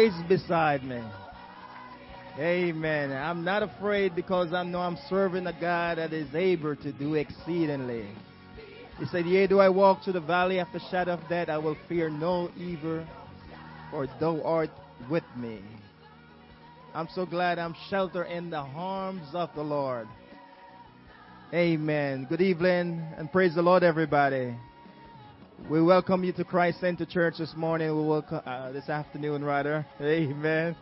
always beside me. Amen. I'm not afraid because I know I'm serving a God that is able to do exceedingly. He said, Yea, do I walk through the valley of the shadow of death, I will fear no evil, for thou art with me. I'm so glad I'm sheltered in the arms of the Lord. Amen. Good evening and praise the Lord, everybody. We welcome you to Christ Center Church this morning. We welcome uh, this afternoon, rather. Amen.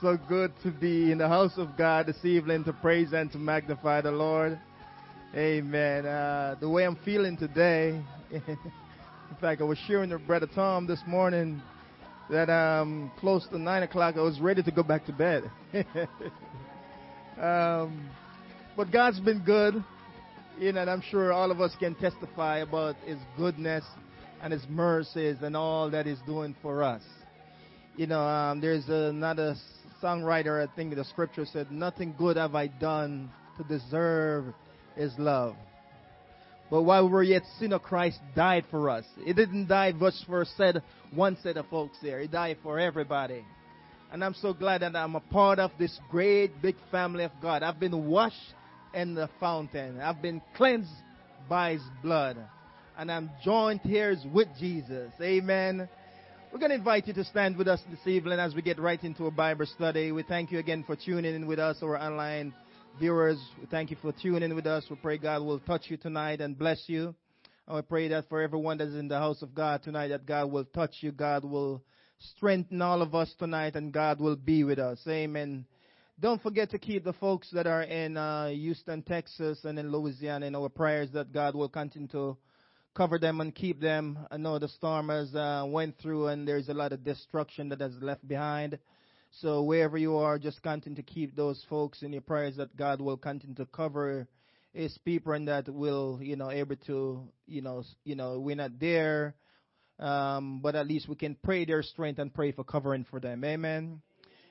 So good to be in the house of God this evening to praise and to magnify the Lord. Amen. Uh, the way I'm feeling today, in fact, I was sharing with Brother Tom this morning that um, close to nine o'clock I was ready to go back to bed. um, but God's been good, you know, and I'm sure all of us can testify about His goodness and His mercies and all that He's doing for us. You know, um, there's another songwriter, I think the scripture said, Nothing good have I done to deserve his love. But while we were yet sinner, Christ died for us. He didn't die just for said one set of folks there. He died for everybody. And I'm so glad that I'm a part of this great big family of God. I've been washed in the fountain. I've been cleansed by his blood. And I'm joined here with Jesus. Amen. We're going to invite you to stand with us this evening as we get right into a Bible study. We thank you again for tuning in with us, our online viewers. We thank you for tuning in with us. We pray God will touch you tonight and bless you. And we pray that for everyone that's in the house of God tonight, that God will touch you. God will strengthen all of us tonight, and God will be with us. Amen. Don't forget to keep the folks that are in uh, Houston, Texas, and in Louisiana in our prayers that God will continue to cover them and keep them. I know the storm has uh, went through and there's a lot of destruction that has left behind. So wherever you are, just continue to keep those folks in your prayers that God will continue to cover His people and that will, you know, able to, you know, you know, we're not there, um, but at least we can pray their strength and pray for covering for them. Amen.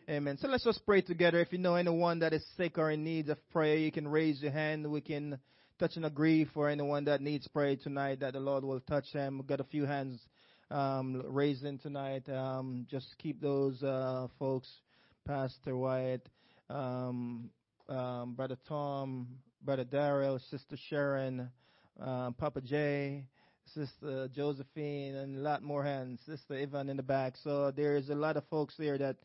Amen. So let's just pray together. If you know anyone that is sick or in need of prayer, you can raise your hand. We can touch and agree for anyone that needs prayer tonight that the Lord will touch them. We've got a few hands um, raising tonight. Um, just keep those uh, folks, Pastor Wyatt, um, um, Brother Tom, Brother Daryl, Sister Sharon, um, Papa Jay, Sister Josephine, and a lot more hands. Sister Ivan in the back. So there's a lot of folks there that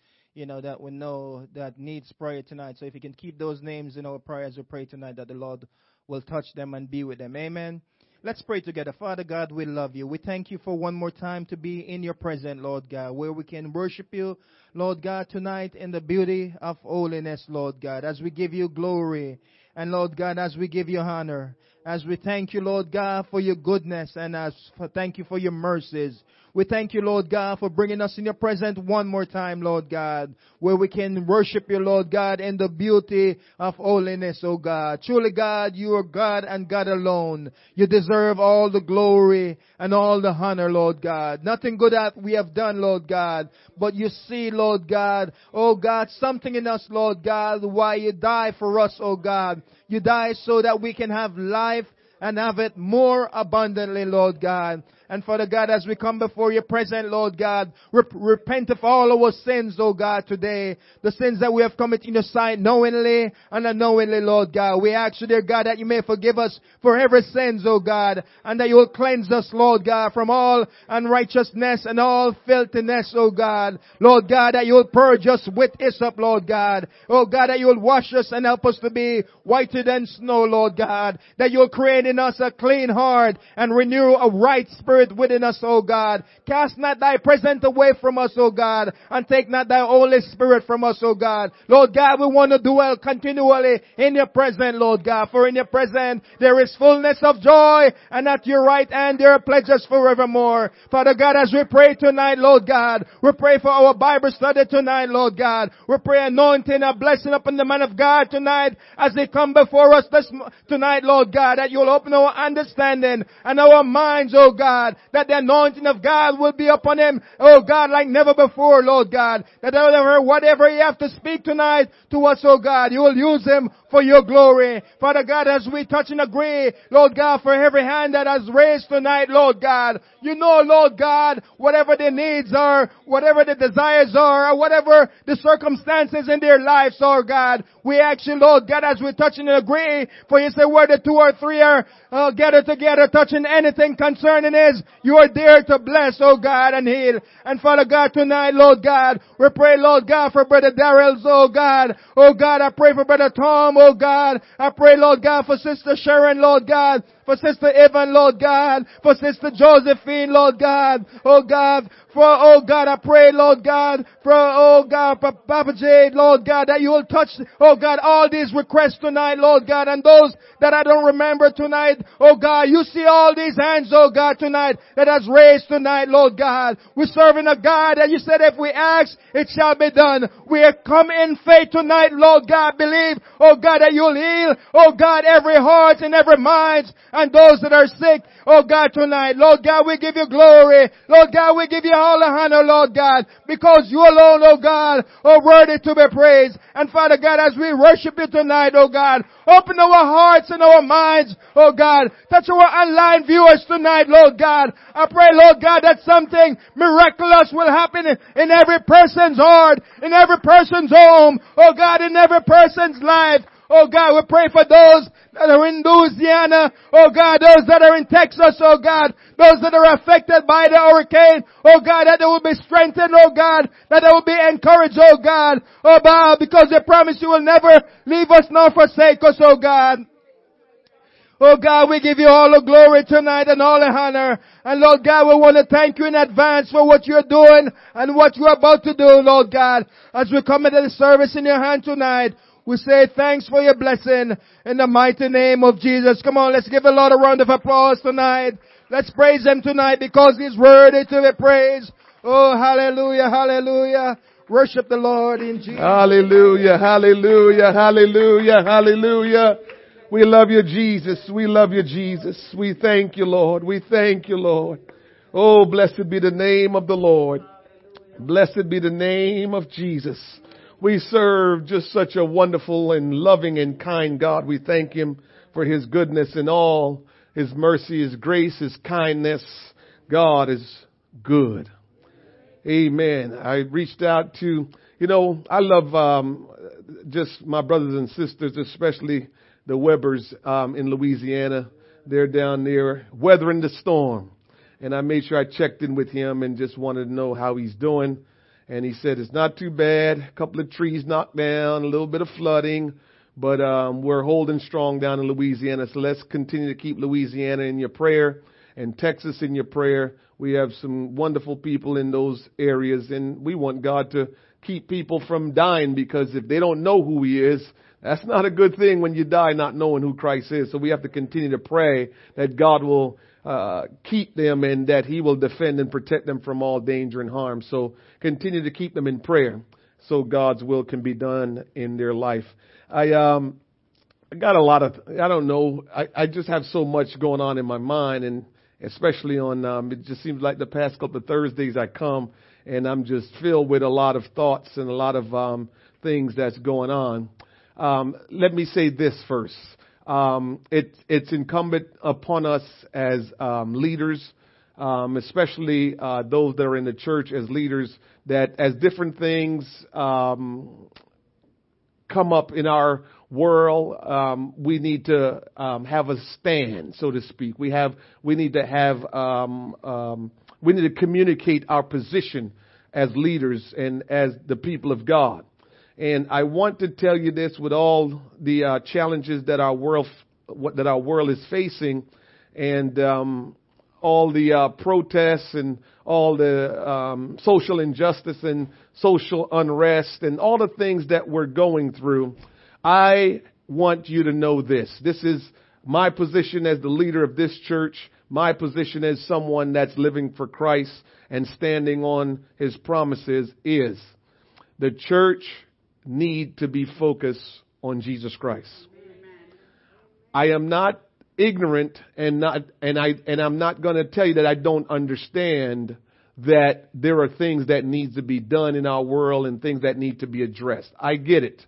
you know that we know that needs prayer tonight. So if you can keep those names in our prayers, we pray tonight that the Lord will touch them and be with them. Amen. Let's pray together. Father God, we love you. We thank you for one more time to be in your presence, Lord God, where we can worship you, Lord God, tonight in the beauty of holiness, Lord God, as we give you glory. And Lord God, as we give you honor, as we thank you, Lord God, for your goodness and as for, thank you for your mercies. We thank you, Lord God, for bringing us in your presence one more time, Lord God, where we can worship you, Lord God, in the beauty of holiness, oh God. Truly, God, you are God and God alone. You deserve all the glory and all the honor, Lord God. Nothing good that we have done, Lord God, but you see, Lord God, oh God, something in us, Lord God, why you die for us, oh God. You die so that we can have life and have it more abundantly, Lord God. And Father God, as we come before your present, Lord God, rep- repent of all our sins, oh God, today. The sins that we have committed in your sight knowingly and unknowingly, Lord God. We ask you, dear God, that you may forgive us for every sins, oh God, and that you will cleanse us, Lord God, from all unrighteousness and all filthiness, oh God. Lord God, that you will purge us with hyssop, Lord God. Oh God, that you will wash us and help us to be whiter than snow, Lord God. That you will create in us a clean heart and renew a right spirit Spirit within us, O God. Cast not thy presence away from us, O God, and take not thy Holy Spirit from us, O God. Lord God, we want to dwell continually in your presence, Lord God, for in your presence there is fullness of joy, and at your right hand there are pleasures forevermore. Father God, as we pray tonight, Lord God, we pray for our Bible study tonight, Lord God. We pray anointing, a blessing upon the man of God tonight as they come before us this tonight, Lord God, that you'll open our understanding and our minds, oh God, God, that the anointing of God will be upon him, oh God, like never before, Lord God. That whatever, whatever you have to speak tonight to us, oh God, you will use him for your glory. Father God, as we touch and agree, Lord God, for every hand that has raised tonight, Lord God, you know, Lord God, whatever their needs are, whatever the desires are, or whatever the circumstances in their lives, Lord God, we you, Lord God, as we touch and agree, for you say where the two or three are uh, gathered together, touching anything concerning is, you are there to bless, oh God, and heal. And Father God, tonight, Lord God, we pray, Lord God, for Brother Darrell's, oh God. Oh God, I pray for Brother Tom, oh God. I pray, Lord God, for Sister Sharon, Lord God for Sister Evan, Lord God, for Sister Josephine, Lord God, oh God, for, oh God, I pray, Lord God, for, oh God, for Papa Jade, Lord God, that you will touch, oh God, all these requests tonight, Lord God, and those that I don't remember tonight, oh God, you see all these hands, oh God, tonight, that has raised tonight, Lord God. We're serving a God that you said if we ask, it shall be done. We have come in faith tonight, Lord God, believe, oh God, that you'll heal, oh God, every heart and every mind, and those that are sick, oh God, tonight. Lord God, we give you glory. Lord God, we give you all the honor, Lord God, because you alone, oh God, are worthy to be praised. And Father God, as we worship you tonight, oh God, open our hearts and our minds, oh God. Touch our online viewers tonight, Lord God. I pray, Lord God, that something miraculous will happen in every person's heart, in every person's home, oh God, in every person's life. Oh God, we pray for those that are in Louisiana. Oh God, those that are in Texas. Oh God, those that are affected by the hurricane. Oh God, that they will be strengthened. Oh God, that they will be encouraged. Oh God, oh God, because they promise you will never leave us nor forsake us. Oh God. Oh God, we give you all the glory tonight and all the honor. And Lord God, we want to thank you in advance for what you're doing and what you're about to do, Lord God. As we come into the service in your hand tonight, we say thanks for your blessing in the mighty name of Jesus. Come on, let's give a lot of round of applause tonight. Let's praise him tonight because he's worthy to be praised. Oh, hallelujah, hallelujah. Worship the Lord in Jesus. Hallelujah, hallelujah, hallelujah, hallelujah. We love you, Jesus. We love you, Jesus. We thank you, Lord. We thank you, Lord. Oh, blessed be the name of the Lord. Blessed be the name of Jesus. We serve just such a wonderful and loving and kind God. We thank Him for His goodness and all His mercy, His grace, His kindness. God is good. Amen. I reached out to, you know, I love um, just my brothers and sisters, especially the Webbers um, in Louisiana. They're down there weathering the storm. And I made sure I checked in with him and just wanted to know how he's doing. And he said, it's not too bad. A couple of trees knocked down, a little bit of flooding, but um, we're holding strong down in Louisiana. So let's continue to keep Louisiana in your prayer and Texas in your prayer. We have some wonderful people in those areas, and we want God to keep people from dying because if they don't know who He is, that's not a good thing when you die not knowing who Christ is. So we have to continue to pray that God will uh, keep them and that He will defend and protect them from all danger and harm. So continue to keep them in prayer so God's will can be done in their life. I, um, I got a lot of, I don't know, I, I just have so much going on in my mind and especially on, um, it just seems like the past couple of Thursdays I come and I'm just filled with a lot of thoughts and a lot of, um, things that's going on. Um, let me say this first um, it, it's incumbent upon us as um, leaders, um, especially uh, those that are in the church as leaders, that as different things um, come up in our world, um, we need to um, have a stand, so to speak. We have we need to have um, um, we need to communicate our position as leaders and as the people of God. And I want to tell you this with all the uh, challenges that our world that our world is facing, and um, all the uh, protests and all the um, social injustice and social unrest and all the things that we're going through. I want you to know this. This is my position as the leader of this church, my position as someone that's living for Christ and standing on his promises is the church need to be focused on Jesus Christ. I am not ignorant and not, and I, and I'm not going to tell you that I don't understand that there are things that needs to be done in our world and things that need to be addressed. I get it.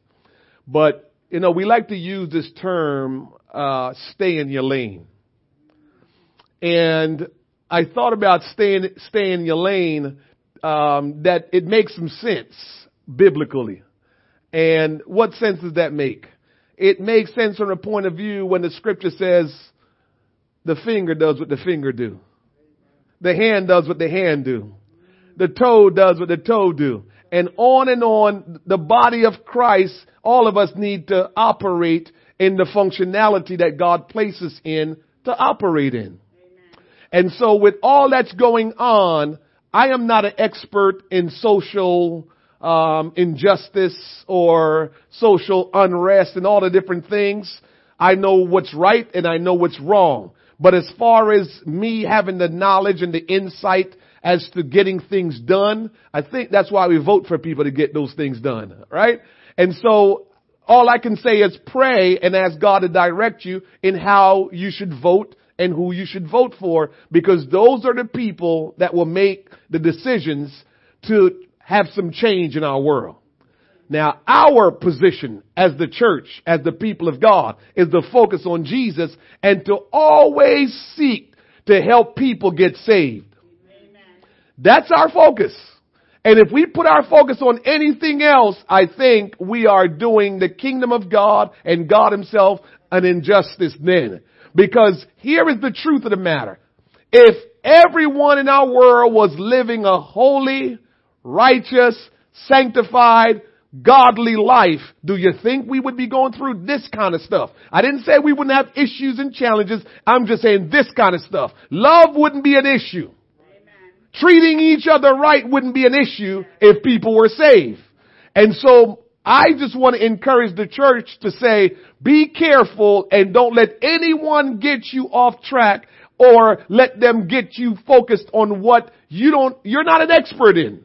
But, you know, we like to use this term, uh, stay in your lane. And I thought about staying, stay in your lane, um, that it makes some sense biblically. And what sense does that make? It makes sense from the point of view when the scripture says the finger does what the finger do. The hand does what the hand do. The toe does what the toe do. And on and on, the body of Christ, all of us need to operate in the functionality that God places in to operate in. And so with all that's going on, I am not an expert in social um, injustice or social unrest and all the different things. I know what's right and I know what's wrong. But as far as me having the knowledge and the insight as to getting things done, I think that's why we vote for people to get those things done, right? And so all I can say is pray and ask God to direct you in how you should vote and who you should vote for because those are the people that will make the decisions to have some change in our world. Now, our position as the church, as the people of God, is to focus on Jesus and to always seek to help people get saved. Amen. That's our focus. And if we put our focus on anything else, I think we are doing the kingdom of God and God himself an injustice then. Because here is the truth of the matter. If everyone in our world was living a holy, righteous, sanctified, godly life, do you think we would be going through this kind of stuff? I didn't say we wouldn't have issues and challenges. I'm just saying this kind of stuff. Love wouldn't be an issue. Amen. Treating each other right wouldn't be an issue if people were saved. And so I just want to encourage the church to say, be careful and don't let anyone get you off track or let them get you focused on what you don't, you're not an expert in.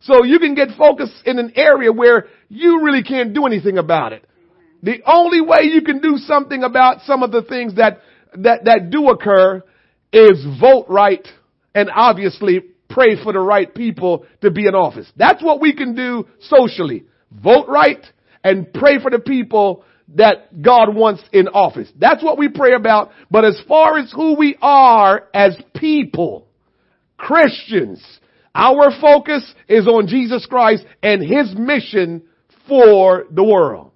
So you can get focused in an area where you really can't do anything about it. The only way you can do something about some of the things that, that, that do occur is vote right and obviously pray for the right people to be in office. That's what we can do socially. Vote right and pray for the people that God wants in office. That's what we pray about. But as far as who we are as people, Christians, our focus is on Jesus Christ and His mission for the world.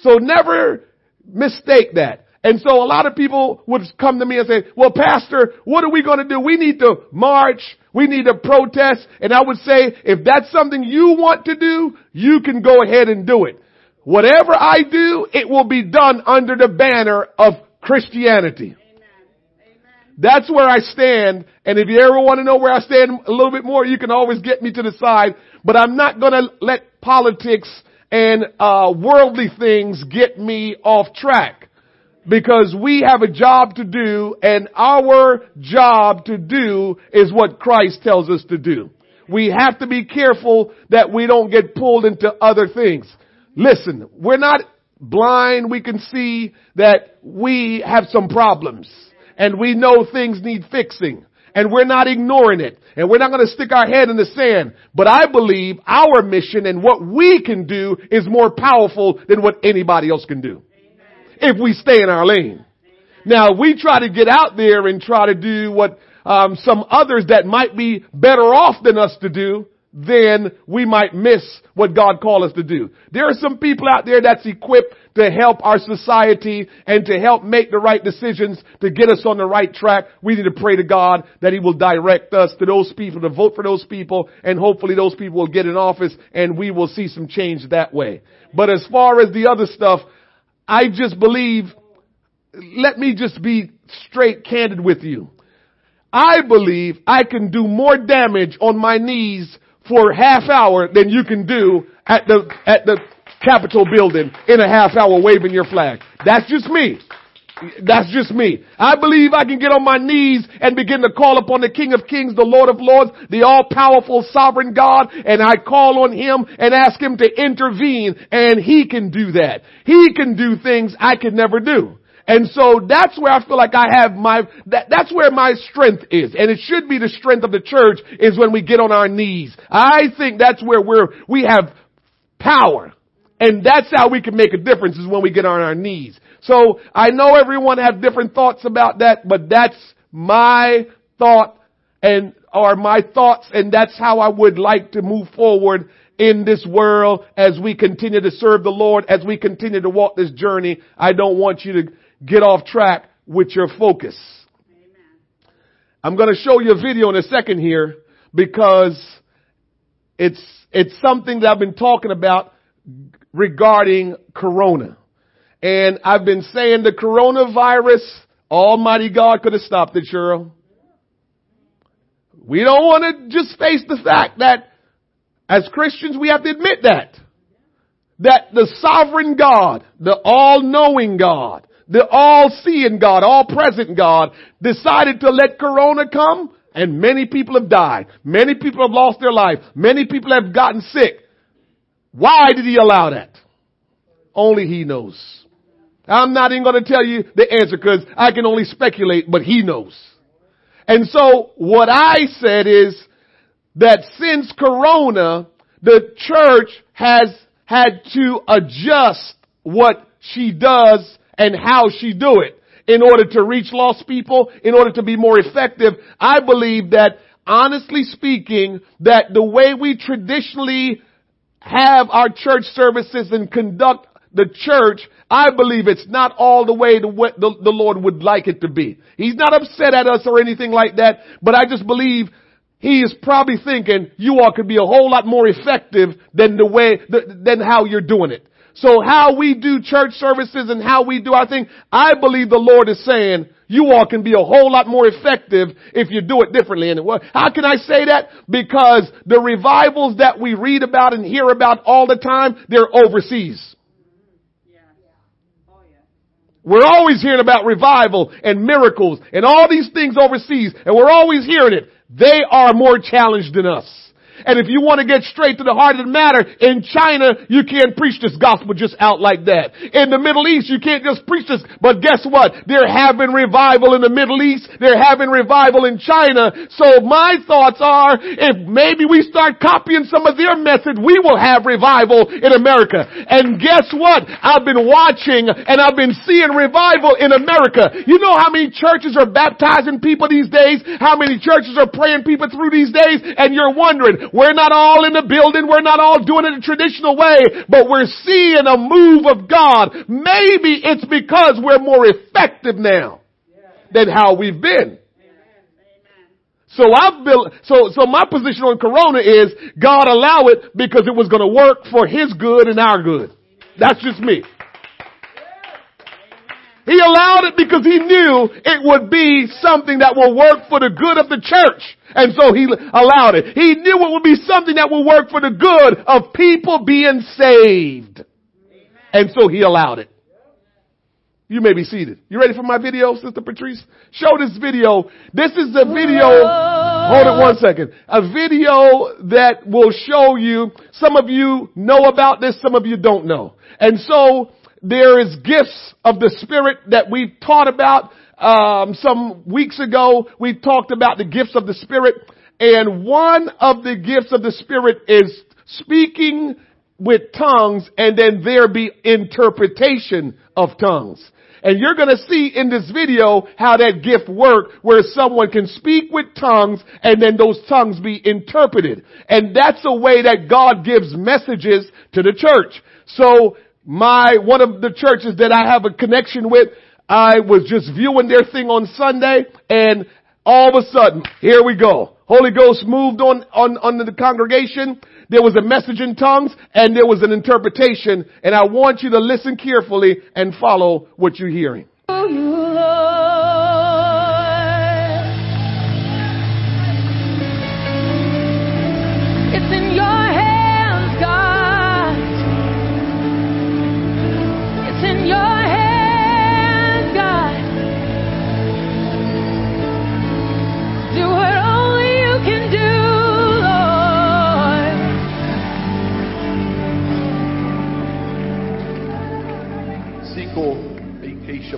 So never mistake that. And so a lot of people would come to me and say, well, pastor, what are we going to do? We need to march. We need to protest. And I would say, if that's something you want to do, you can go ahead and do it. Whatever I do, it will be done under the banner of Christianity. That's where I stand. And if you ever want to know where I stand a little bit more, you can always get me to the side. But I'm not going to let politics and uh, worldly things get me off track because we have a job to do and our job to do is what Christ tells us to do. We have to be careful that we don't get pulled into other things. Listen, we're not blind. We can see that we have some problems and we know things need fixing and we're not ignoring it and we're not going to stick our head in the sand. But I believe our mission and what we can do is more powerful than what anybody else can do. If we stay in our lane. Now we try to get out there and try to do what um, some others that might be better off than us to do then we might miss what God called us to do. There are some people out there that's equipped to help our society and to help make the right decisions to get us on the right track. We need to pray to God that He will direct us to those people, to vote for those people, and hopefully those people will get in office and we will see some change that way. But as far as the other stuff, I just believe, let me just be straight candid with you. I believe I can do more damage on my knees for half hour than you can do at the, at the Capitol building in a half hour waving your flag. That's just me. That's just me. I believe I can get on my knees and begin to call upon the King of Kings, the Lord of Lords, the all-powerful sovereign God, and I call on Him and ask Him to intervene, and He can do that. He can do things I could never do. And so that's where I feel like I have my, that, that's where my strength is. And it should be the strength of the church is when we get on our knees. I think that's where we're, we have power. And that's how we can make a difference is when we get on our knees. So I know everyone have different thoughts about that, but that's my thought and, are my thoughts and that's how I would like to move forward in this world as we continue to serve the Lord, as we continue to walk this journey. I don't want you to get off track with your focus. I'm going to show you a video in a second here because it's, it's something that I've been talking about regarding Corona. And I've been saying the coronavirus, Almighty God could have stopped it, Cheryl. We don't want to just face the fact that as Christians we have to admit that. That the sovereign God, the all-knowing God, the all-seeing God, all-present God decided to let Corona come and many people have died. Many people have lost their life. Many people have gotten sick. Why did he allow that? Only he knows. I'm not even going to tell you the answer because I can only speculate, but he knows. And so what I said is that since Corona, the church has had to adjust what she does and how she do it in order to reach lost people, in order to be more effective. I believe that honestly speaking, that the way we traditionally have our church services and conduct the church, I believe it's not all the way the, the Lord would like it to be. He's not upset at us or anything like that, but I just believe he is probably thinking you all could be a whole lot more effective than the way, than how you're doing it. So how we do church services and how we do our thing, I believe the Lord is saying you all can be a whole lot more effective if you do it differently. And how can I say that? Because the revivals that we read about and hear about all the time, they're overseas. We're always hearing about revival and miracles and all these things overseas and we're always hearing it. They are more challenged than us. And if you want to get straight to the heart of the matter, in China, you can't preach this gospel just out like that. In the Middle East, you can't just preach this, but guess what? They're having revival in the Middle East. They're having revival in China. So my thoughts are, if maybe we start copying some of their methods, we will have revival in America. And guess what? I've been watching and I've been seeing revival in America. You know how many churches are baptizing people these days? How many churches are praying people through these days? And you're wondering, we're not all in the building. We're not all doing it a traditional way, but we're seeing a move of God. Maybe it's because we're more effective now than how we've been. So I've built, so, so my position on Corona is God allow it because it was going to work for His good and our good. That's just me. He allowed it because he knew it would be something that will work for the good of the church. And so he allowed it. He knew it would be something that would work for the good of people being saved. And so he allowed it. You may be seated. You ready for my video, Sister Patrice? Show this video. This is a video, hold it one second. A video that will show you, some of you know about this, some of you don't know. And so, there is gifts of the Spirit that we've taught about um, some weeks ago. We talked about the gifts of the Spirit, and one of the gifts of the Spirit is speaking with tongues, and then there be interpretation of tongues. And you're gonna see in this video how that gift works where someone can speak with tongues and then those tongues be interpreted. And that's a way that God gives messages to the church. So my, one of the churches that I have a connection with, I was just viewing their thing on Sunday and all of a sudden, here we go. Holy Ghost moved on, on, on the congregation. There was a message in tongues and there was an interpretation and I want you to listen carefully and follow what you're hearing. Oh,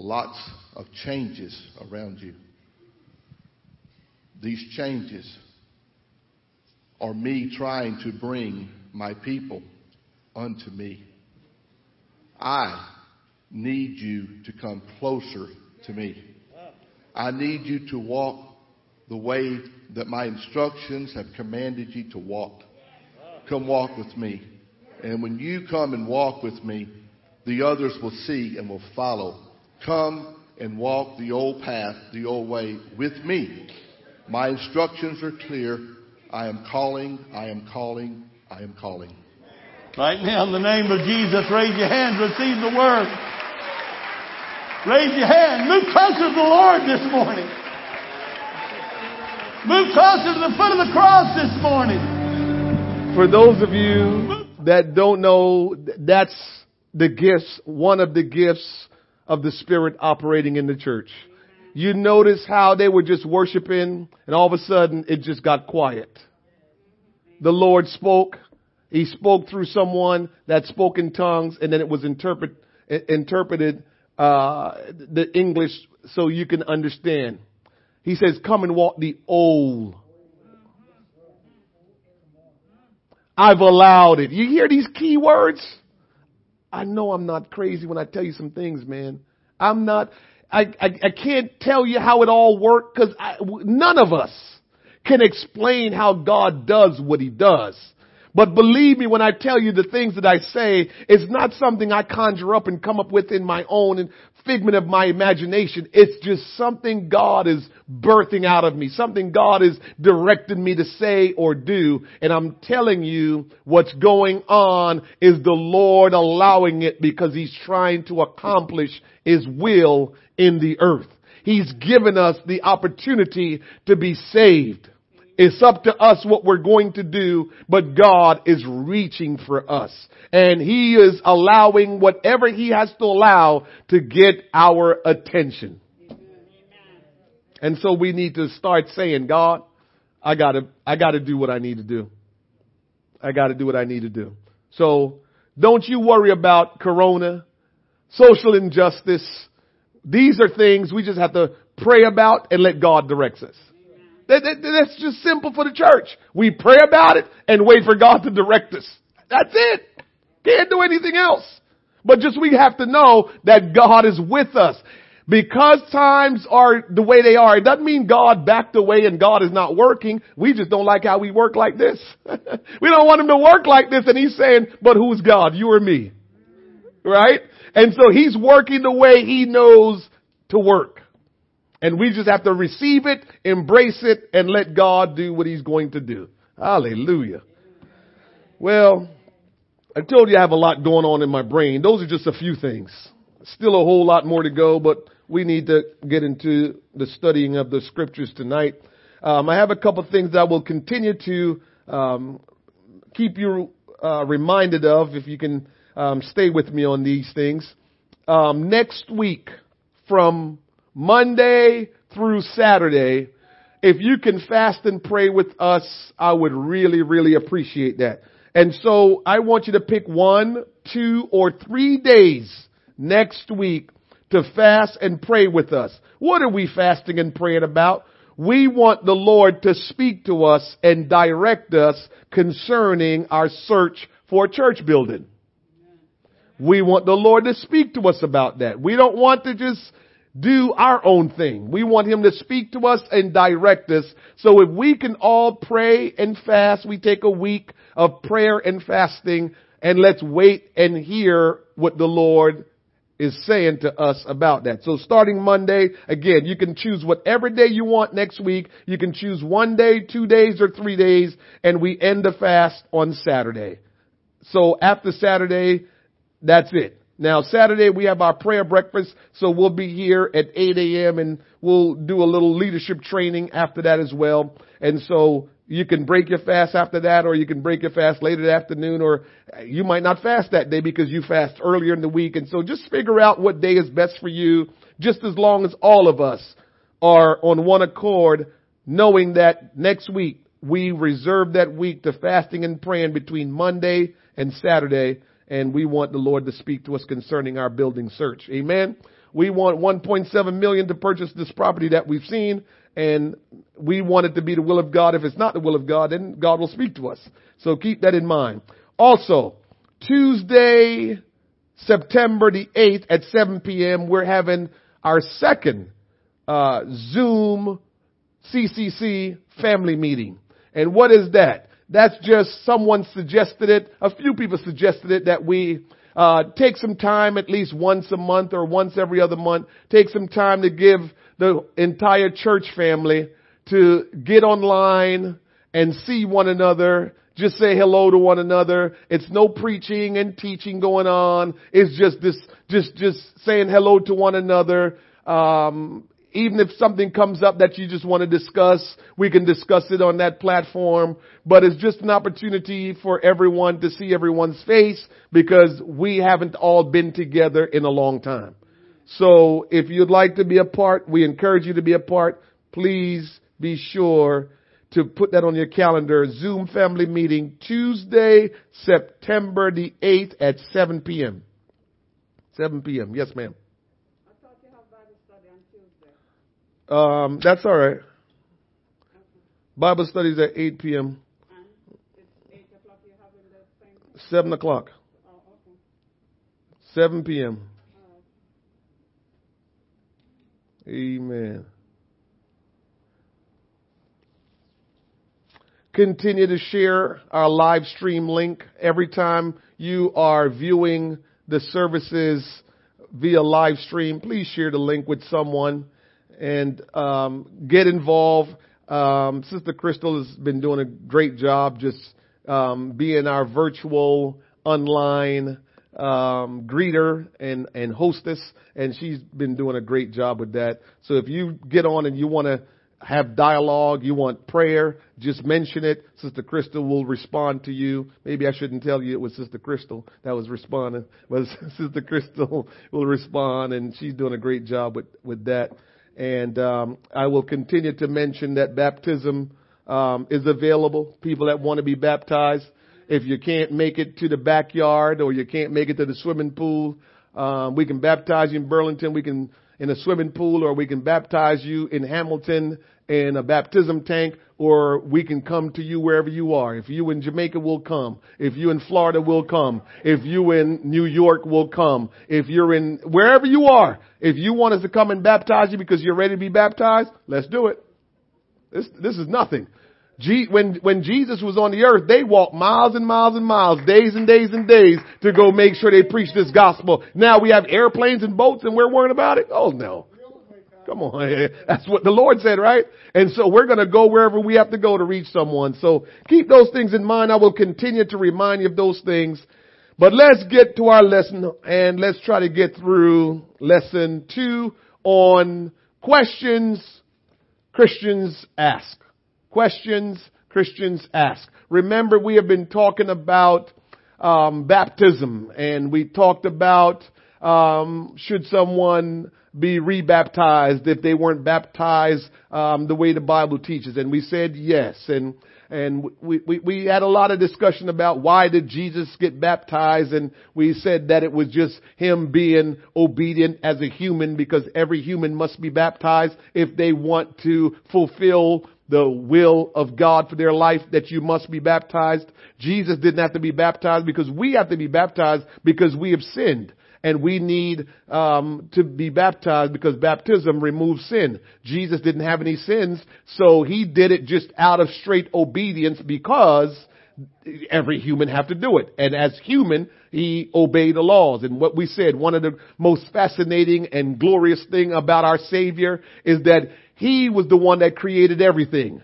lots of changes around you. These changes are me trying to bring my people unto me. I need you to come closer to me. I need you to walk the way that my instructions have commanded you to walk. Come walk with me. And when you come and walk with me, the others will see and will follow. Come and walk the old path, the old way with me. My instructions are clear. I am calling, I am calling, I am calling. Right now, in the name of Jesus, raise your hand, receive the word. Raise your hand. Move closer to the Lord this morning. Move closer to the foot of the cross this morning. For those of you that don't know, that's the gifts, one of the gifts of the Spirit operating in the church. You notice how they were just worshiping and all of a sudden it just got quiet. The Lord spoke. He spoke through someone that spoke in tongues and then it was interpret, interpreted, uh, the English so you can understand. He says, come and walk the old. I've allowed it. You hear these key words? I know I'm not crazy when I tell you some things, man. I'm not, I, I, I can't tell you how it all worked because none of us can explain how God does what he does. But believe me when I tell you the things that I say, it's not something I conjure up and come up with in my own figment of my imagination. It's just something God is birthing out of me, something God is directing me to say or do. And I'm telling you what's going on is the Lord allowing it because he's trying to accomplish his will in the earth. He's given us the opportunity to be saved. It's up to us what we're going to do, but God is reaching for us. And He is allowing whatever He has to allow to get our attention. And so we need to start saying, God, I gotta, I gotta do what I need to do. I gotta do what I need to do. So don't you worry about Corona, social injustice. These are things we just have to pray about and let God direct us. That, that, that's just simple for the church. We pray about it and wait for God to direct us. That's it. Can't do anything else. But just we have to know that God is with us. Because times are the way they are, it doesn't mean God backed away and God is not working. We just don't like how we work like this. we don't want him to work like this and he's saying, but who's God? You or me? Right? And so he's working the way he knows to work. And we just have to receive it, embrace it, and let God do what He's going to do. Hallelujah. Well, I told you I have a lot going on in my brain. Those are just a few things. Still a whole lot more to go, but we need to get into the studying of the scriptures tonight. Um, I have a couple things that I will continue to um, keep you uh, reminded of if you can um, stay with me on these things. Um, next week, from Monday through Saturday, if you can fast and pray with us, I would really, really appreciate that. And so I want you to pick one, two, or three days next week to fast and pray with us. What are we fasting and praying about? We want the Lord to speak to us and direct us concerning our search for a church building. We want the Lord to speak to us about that. We don't want to just do our own thing. We want him to speak to us and direct us. So if we can all pray and fast, we take a week of prayer and fasting and let's wait and hear what the Lord is saying to us about that. So starting Monday, again, you can choose whatever day you want next week. You can choose one day, two days, or three days, and we end the fast on Saturday. So after Saturday, that's it. Now Saturday we have our prayer breakfast, so we'll be here at 8 a.m. and we'll do a little leadership training after that as well. And so you can break your fast after that or you can break your fast later that afternoon or uh, you might not fast that day because you fast earlier in the week. And so just figure out what day is best for you just as long as all of us are on one accord knowing that next week we reserve that week to fasting and praying between Monday and Saturday and we want the Lord to speak to us concerning our building search. Amen. We want 1.7 million to purchase this property that we've seen and we want it to be the will of God. If it's not the will of God, then God will speak to us. So keep that in mind. Also, Tuesday, September the 8th at 7 p.m., we're having our second uh, Zoom CCC family meeting. And what is that? That's just someone suggested it. A few people suggested it that we uh, take some time at least once a month or once every other month. Take some time to give the entire church family to get online and see one another. Just say hello to one another. It's no preaching and teaching going on. It's just this, just, just saying hello to one another. Um, even if something comes up that you just want to discuss, we can discuss it on that platform. But it's just an opportunity for everyone to see everyone's face because we haven't all been together in a long time. So if you'd like to be a part, we encourage you to be a part. Please be sure to put that on your calendar. Zoom family meeting Tuesday, September the 8th at 7 p.m. 7 p.m. Yes, ma'am. Um, that's all right. Bible studies at 8 p.m. 7 o'clock. 7 p.m. Amen. Continue to share our live stream link every time you are viewing the services via live stream. Please share the link with someone and um, get involved. Um, Sister Crystal has been doing a great job just um, being our virtual online um, greeter and, and hostess, and she's been doing a great job with that. So if you get on and you want to have dialogue, you want prayer, just mention it. Sister Crystal will respond to you. Maybe I shouldn't tell you it was Sister Crystal that was responding, but Sister Crystal will respond, and she's doing a great job with with that. And um, I will continue to mention that baptism um, is available. People that want to be baptized. If you can't make it to the backyard or you can't make it to the swimming pool, um, we can baptize you in Burlington. We can in a swimming pool, or we can baptize you in Hamilton in a baptism tank, or we can come to you wherever you are. If you in Jamaica, we'll come. If you in Florida, we'll come. If you in New York, we'll come. If you're in wherever you are, if you want us to come and baptize you because you're ready to be baptized, let's do it. This, this is nothing. when, when Jesus was on the earth, they walked miles and miles and miles, days and days and days to go make sure they preach this gospel. Now we have airplanes and boats and we're worrying about it? Oh no. Come on. That's what the Lord said, right? And so we're going to go wherever we have to go to reach someone. So keep those things in mind. I will continue to remind you of those things but let's get to our lesson and let's try to get through lesson two on questions Christians ask. Questions Christians ask. Remember we have been talking about um, baptism and we talked about um, should someone be rebaptized if they weren't baptized um, the way the Bible teaches, and we said yes. And and we, we, we had a lot of discussion about why did Jesus get baptized and we said that it was just him being obedient as a human because every human must be baptized if they want to fulfill the will of God for their life that you must be baptized. Jesus didn't have to be baptized because we have to be baptized because we have sinned and we need um, to be baptized because baptism removes sin. Jesus didn't have any sins, so he did it just out of straight obedience because every human have to do it. And as human, he obeyed the laws. And what we said, one of the most fascinating and glorious thing about our Savior is that he was the one that created everything.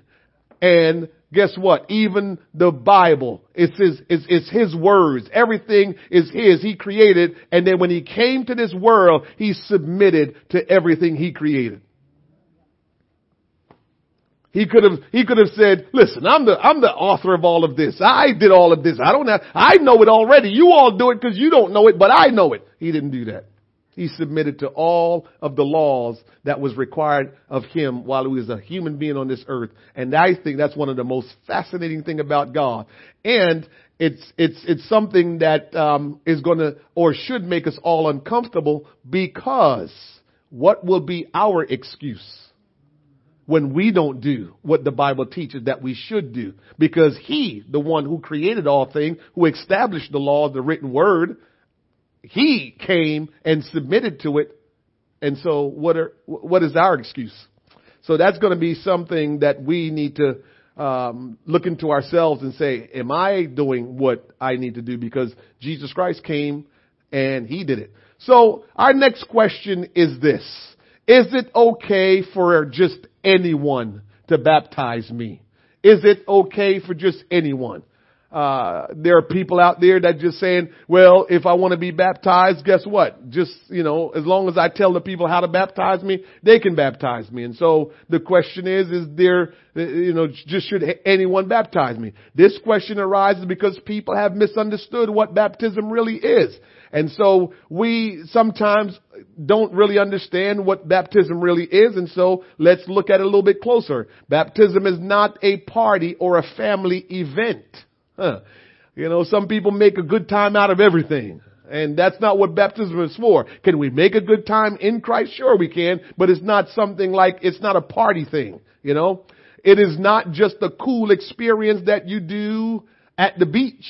And guess what? Even the Bible, it's his, it's, it's his words. Everything is his. He created. And then when he came to this world, he submitted to everything he created. He could have, he could have said, listen, I'm the, I'm the author of all of this. I did all of this. I don't have, I know it already. You all do it because you don't know it, but I know it. He didn't do that. He submitted to all of the laws that was required of him while he was a human being on this earth. And I think that's one of the most fascinating thing about God. And it's, it's, it's something that, um, is gonna, or should make us all uncomfortable because what will be our excuse? when we don't do what the Bible teaches that we should do. Because He, the one who created all things, who established the law the written word, He came and submitted to it. And so what are, what is our excuse? So that's going to be something that we need to um, look into ourselves and say, am I doing what I need to do? Because Jesus Christ came and He did it. So our next question is this. Is it okay for just anyone to baptize me? Is it okay for just anyone? Uh, there are people out there that just saying, well, if I want to be baptized, guess what? Just, you know, as long as I tell the people how to baptize me, they can baptize me. And so the question is, is there, you know, just should anyone baptize me? This question arises because people have misunderstood what baptism really is. And so we sometimes don't really understand what baptism really is. And so let's look at it a little bit closer. Baptism is not a party or a family event. You know, some people make a good time out of everything. And that's not what baptism is for. Can we make a good time in Christ? Sure we can, but it's not something like, it's not a party thing, you know? It is not just a cool experience that you do at the beach.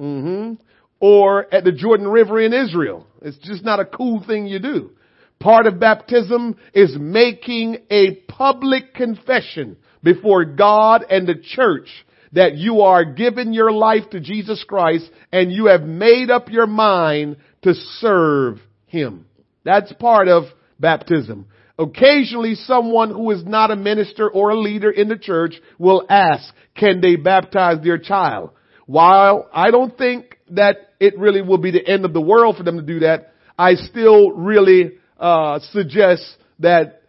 Mm-hmm or at the Jordan River in Israel. It's just not a cool thing you do. Part of baptism is making a public confession before God and the church that you are giving your life to Jesus Christ and you have made up your mind to serve Him. That's part of baptism. Occasionally someone who is not a minister or a leader in the church will ask, can they baptize their child? While I don't think that it really will be the end of the world for them to do that, I still really uh, suggest that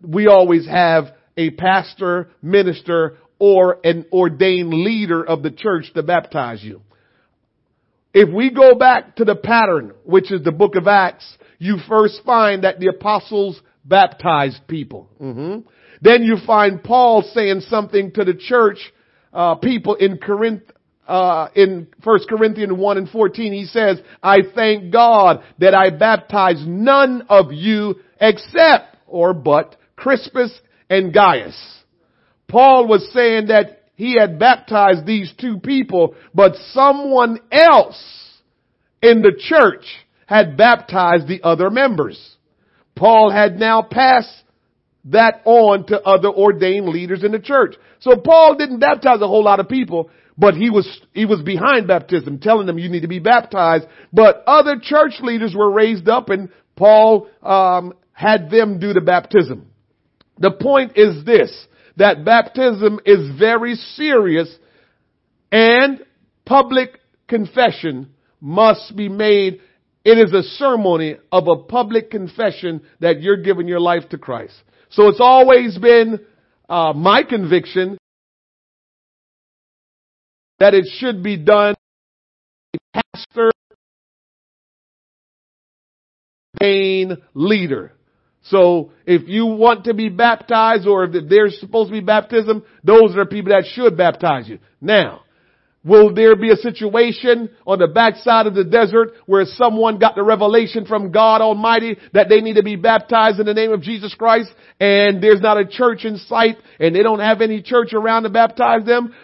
we always have a pastor, minister, or an ordained leader of the church to baptize you. If we go back to the pattern, which is the book of Acts, you first find that the apostles baptized people. Mm-hmm. Then you find Paul saying something to the church uh, people in Corinth, uh, in 1 Corinthians 1 and 14, he says, I thank God that I baptized none of you except or but Crispus and Gaius. Paul was saying that he had baptized these two people, but someone else in the church had baptized the other members. Paul had now passed that on to other ordained leaders in the church. So Paul didn't baptize a whole lot of people. But he was, he was behind baptism, telling them you need to be baptized. But other church leaders were raised up and Paul, um, had them do the baptism. The point is this, that baptism is very serious and public confession must be made. It is a ceremony of a public confession that you're giving your life to Christ. So it's always been uh, my conviction that it should be done a pastor pain leader. So if you want to be baptized or if there's supposed to be baptism, those are people that should baptize you. Now, will there be a situation on the backside of the desert where someone got the revelation from God Almighty that they need to be baptized in the name of Jesus Christ and there's not a church in sight and they don't have any church around to baptize them?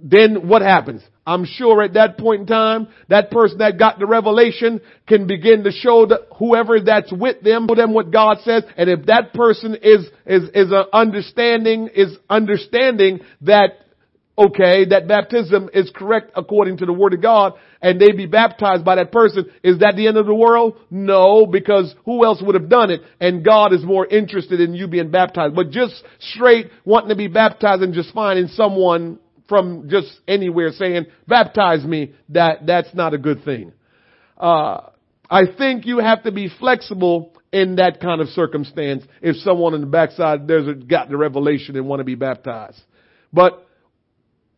then what happens? I'm sure at that point in time, that person that got the revelation can begin to show the, whoever that's with them, show them what God says. And if that person is, is, is a understanding, is understanding that okay, that baptism is correct according to the word of God and they be baptized by that person, is that the end of the world? No, because who else would have done it? And God is more interested in you being baptized. But just straight wanting to be baptized and just finding someone from just anywhere saying, baptize me, that, that's not a good thing. Uh, I think you have to be flexible in that kind of circumstance if someone in the backside there's a, got the revelation and want to be baptized. But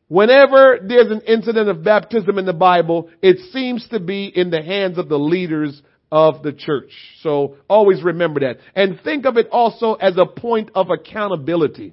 Whenever there's an incident of baptism in the Bible, it seems to be in the hands of the leaders of the church. So always remember that. And think of it also as a point of accountability.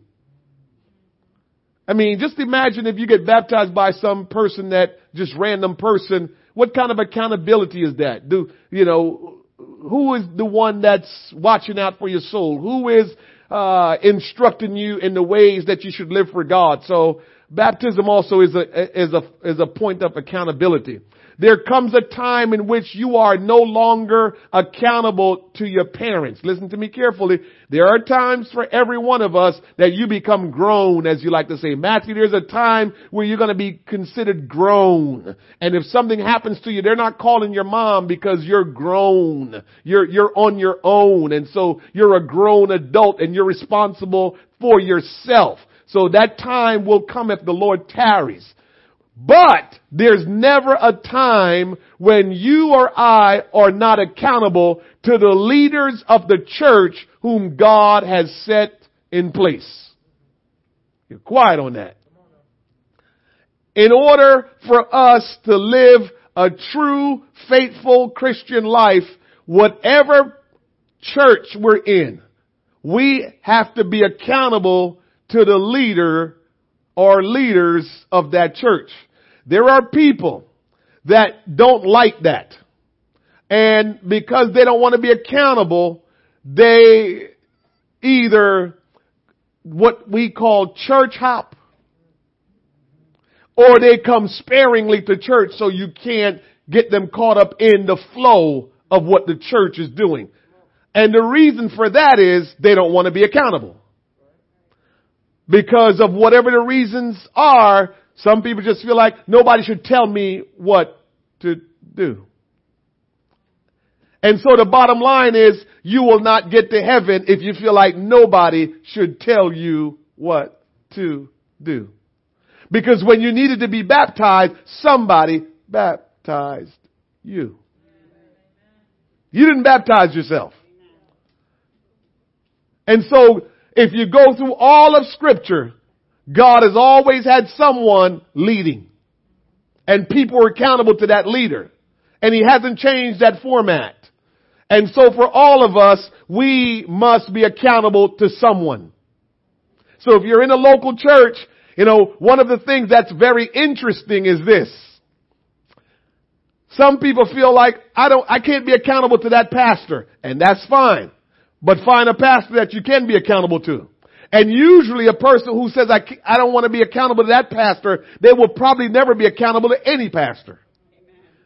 I mean, just imagine if you get baptized by some person that just random person, what kind of accountability is that? Do, you know, who is the one that's watching out for your soul? Who is, uh, instructing you in the ways that you should live for God? So Baptism also is a, is a, is a point of accountability. There comes a time in which you are no longer accountable to your parents. Listen to me carefully. There are times for every one of us that you become grown, as you like to say. Matthew, there's a time where you're going to be considered grown. And if something happens to you, they're not calling your mom because you're grown. You're, you're on your own. And so you're a grown adult and you're responsible for yourself. So that time will come if the Lord tarries. But there's never a time when you or I are not accountable to the leaders of the church whom God has set in place. You're quiet on that. In order for us to live a true, faithful Christian life, whatever church we're in, we have to be accountable to the leader or leaders of that church. There are people that don't like that. And because they don't want to be accountable, they either what we call church hop or they come sparingly to church so you can't get them caught up in the flow of what the church is doing. And the reason for that is they don't want to be accountable because of whatever the reasons are, some people just feel like nobody should tell me what to do. And so the bottom line is you will not get to heaven if you feel like nobody should tell you what to do. Because when you needed to be baptized, somebody baptized you. You didn't baptize yourself. And so if you go through all of scripture, God has always had someone leading. And people are accountable to that leader. And he hasn't changed that format. And so for all of us, we must be accountable to someone. So if you're in a local church, you know, one of the things that's very interesting is this. Some people feel like I don't, I can't be accountable to that pastor. And that's fine. But find a pastor that you can be accountable to. And usually a person who says, I, I don't want to be accountable to that pastor, they will probably never be accountable to any pastor.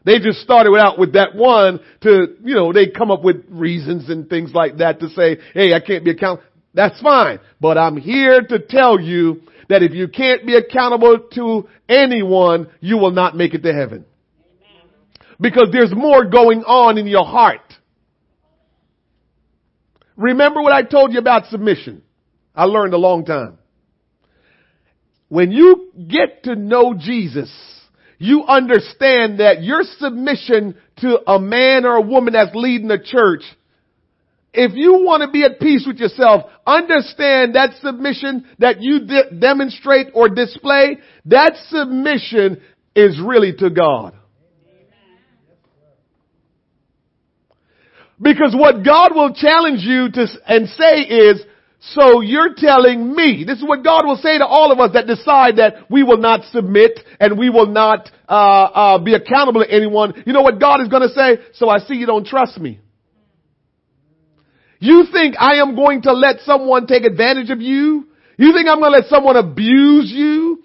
They just started out with that one to, you know, they come up with reasons and things like that to say, hey, I can't be accountable. That's fine. But I'm here to tell you that if you can't be accountable to anyone, you will not make it to heaven. Because there's more going on in your heart. Remember what I told you about submission. I learned a long time. When you get to know Jesus, you understand that your submission to a man or a woman that's leading a church, if you want to be at peace with yourself, understand that submission that you de- demonstrate or display, that submission is really to God. Because what God will challenge you to and say is, so you're telling me, this is what God will say to all of us that decide that we will not submit and we will not uh, uh, be accountable to anyone. You know what God is going to say? So I see you don't trust me. You think I am going to let someone take advantage of you? You think I'm going to let someone abuse you?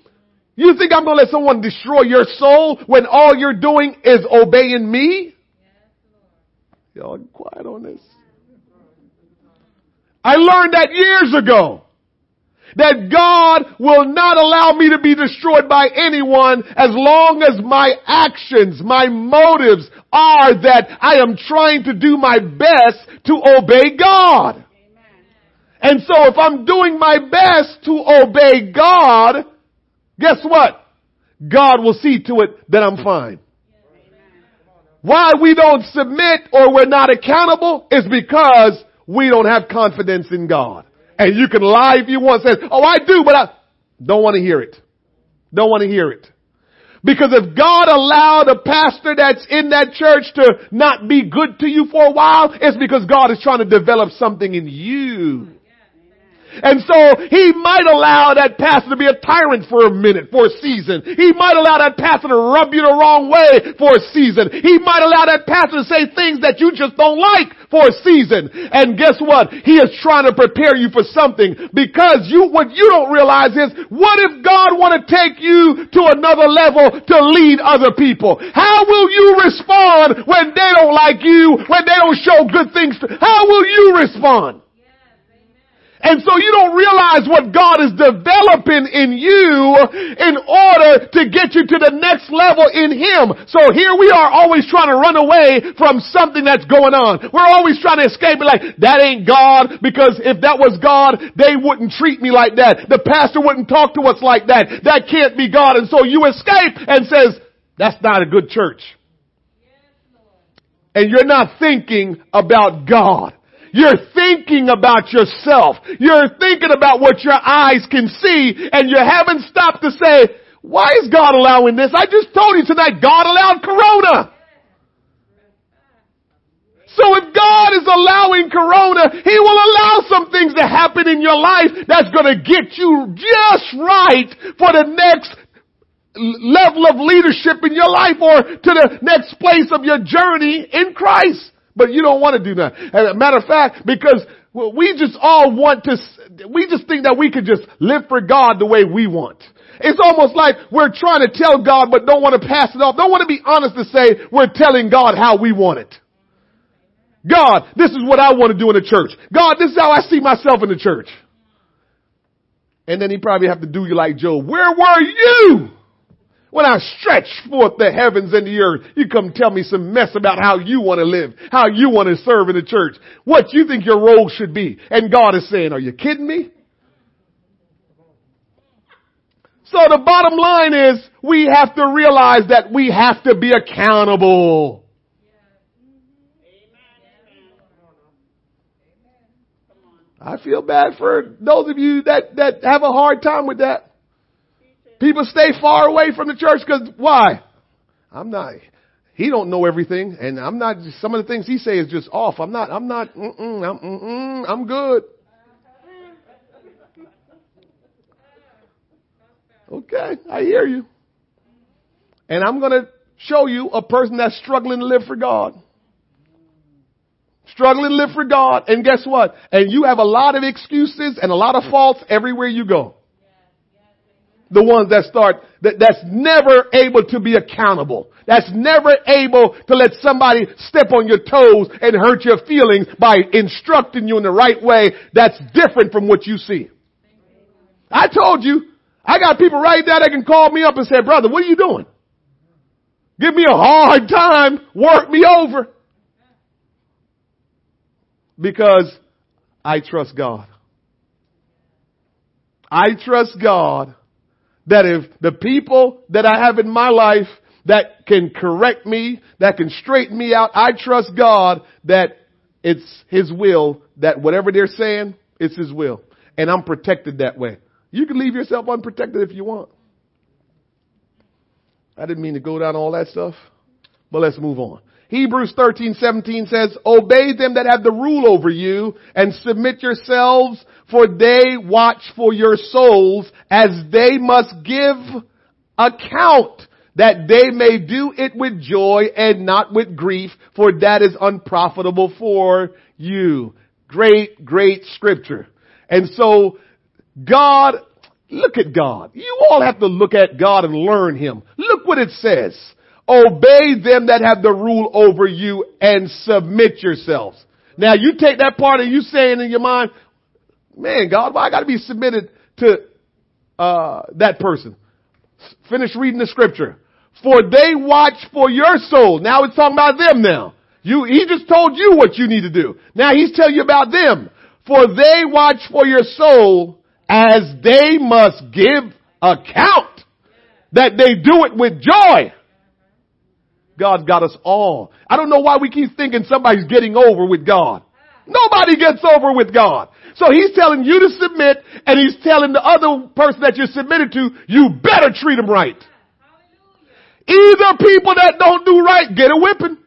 You think I'm going to let someone destroy your soul when all you're doing is obeying me? Y'all quiet on this. I learned that years ago. That God will not allow me to be destroyed by anyone as long as my actions, my motives are that I am trying to do my best to obey God. And so if I'm doing my best to obey God, guess what? God will see to it that I'm fine. Why we don't submit or we're not accountable is because we don't have confidence in God. And you can lie if you want, say, oh I do, but I don't want to hear it. Don't want to hear it. Because if God allowed a pastor that's in that church to not be good to you for a while, it's because God is trying to develop something in you. And so he might allow that pastor to be a tyrant for a minute, for a season. He might allow that pastor to rub you the wrong way for a season. He might allow that pastor to say things that you just don't like for a season. And guess what? He is trying to prepare you for something because you, what you don't realize is, what if God want to take you to another level to lead other people? How will you respond when they don't like you, when they don't show good things? To, how will you respond? And so you don't realize what God is developing in you in order to get you to the next level in Him. So here we are always trying to run away from something that's going on. We're always trying to escape it like, that ain't God because if that was God, they wouldn't treat me like that. The pastor wouldn't talk to us like that. That can't be God. And so you escape and says, that's not a good church. And you're not thinking about God. You're thinking about yourself. You're thinking about what your eyes can see and you haven't stopped to say, why is God allowing this? I just told you tonight, God allowed Corona. So if God is allowing Corona, He will allow some things to happen in your life that's gonna get you just right for the next level of leadership in your life or to the next place of your journey in Christ. But you don't want to do that. As a matter of fact, because we just all want to, we just think that we could just live for God the way we want. It's almost like we're trying to tell God but don't want to pass it off. Don't want to be honest to say we're telling God how we want it. God, this is what I want to do in the church. God, this is how I see myself in the church. And then he probably have to do you like Job. Where were you? When I stretch forth the heavens and the earth, you come tell me some mess about how you want to live, how you want to serve in the church, what you think your role should be. And God is saying, are you kidding me? So the bottom line is we have to realize that we have to be accountable. I feel bad for those of you that, that have a hard time with that. People stay far away from the church because why? I'm not. He don't know everything, and I'm not. Some of the things he say is just off. I'm not. I'm not. Mm-mm, I'm. Mm-mm, I'm good. Okay, I hear you. And I'm going to show you a person that's struggling to live for God. Struggling to live for God. And guess what? And you have a lot of excuses and a lot of faults everywhere you go the ones that start, that, that's never able to be accountable. That's never able to let somebody step on your toes and hurt your feelings by instructing you in the right way that's different from what you see. I told you, I got people right there that can call me up and say, brother, what are you doing? Give me a hard time, work me over. Because I trust God. I trust God that if the people that I have in my life that can correct me, that can straighten me out, I trust God that it's His will that whatever they're saying, it's His will. And I'm protected that way. You can leave yourself unprotected if you want. I didn't mean to go down all that stuff, but let's move on. Hebrews 13, 17 says, obey them that have the rule over you and submit yourselves for they watch for your souls as they must give account that they may do it with joy and not with grief, for that is unprofitable for you. Great, great scripture. And so God, look at God. You all have to look at God and learn Him. Look what it says. Obey them that have the rule over you and submit yourselves. Now you take that part and you saying in your mind, man, God, why I gotta be submitted to uh, that person. Finish reading the scripture. For they watch for your soul. Now it's talking about them now. You, he just told you what you need to do. Now he's telling you about them. For they watch for your soul as they must give account that they do it with joy. God got us all. I don't know why we keep thinking somebody's getting over with God. Nobody gets over with God. So he's telling you to submit and he's telling the other person that you're submitted to, you better treat them right. Either people that don't do right get a whipping.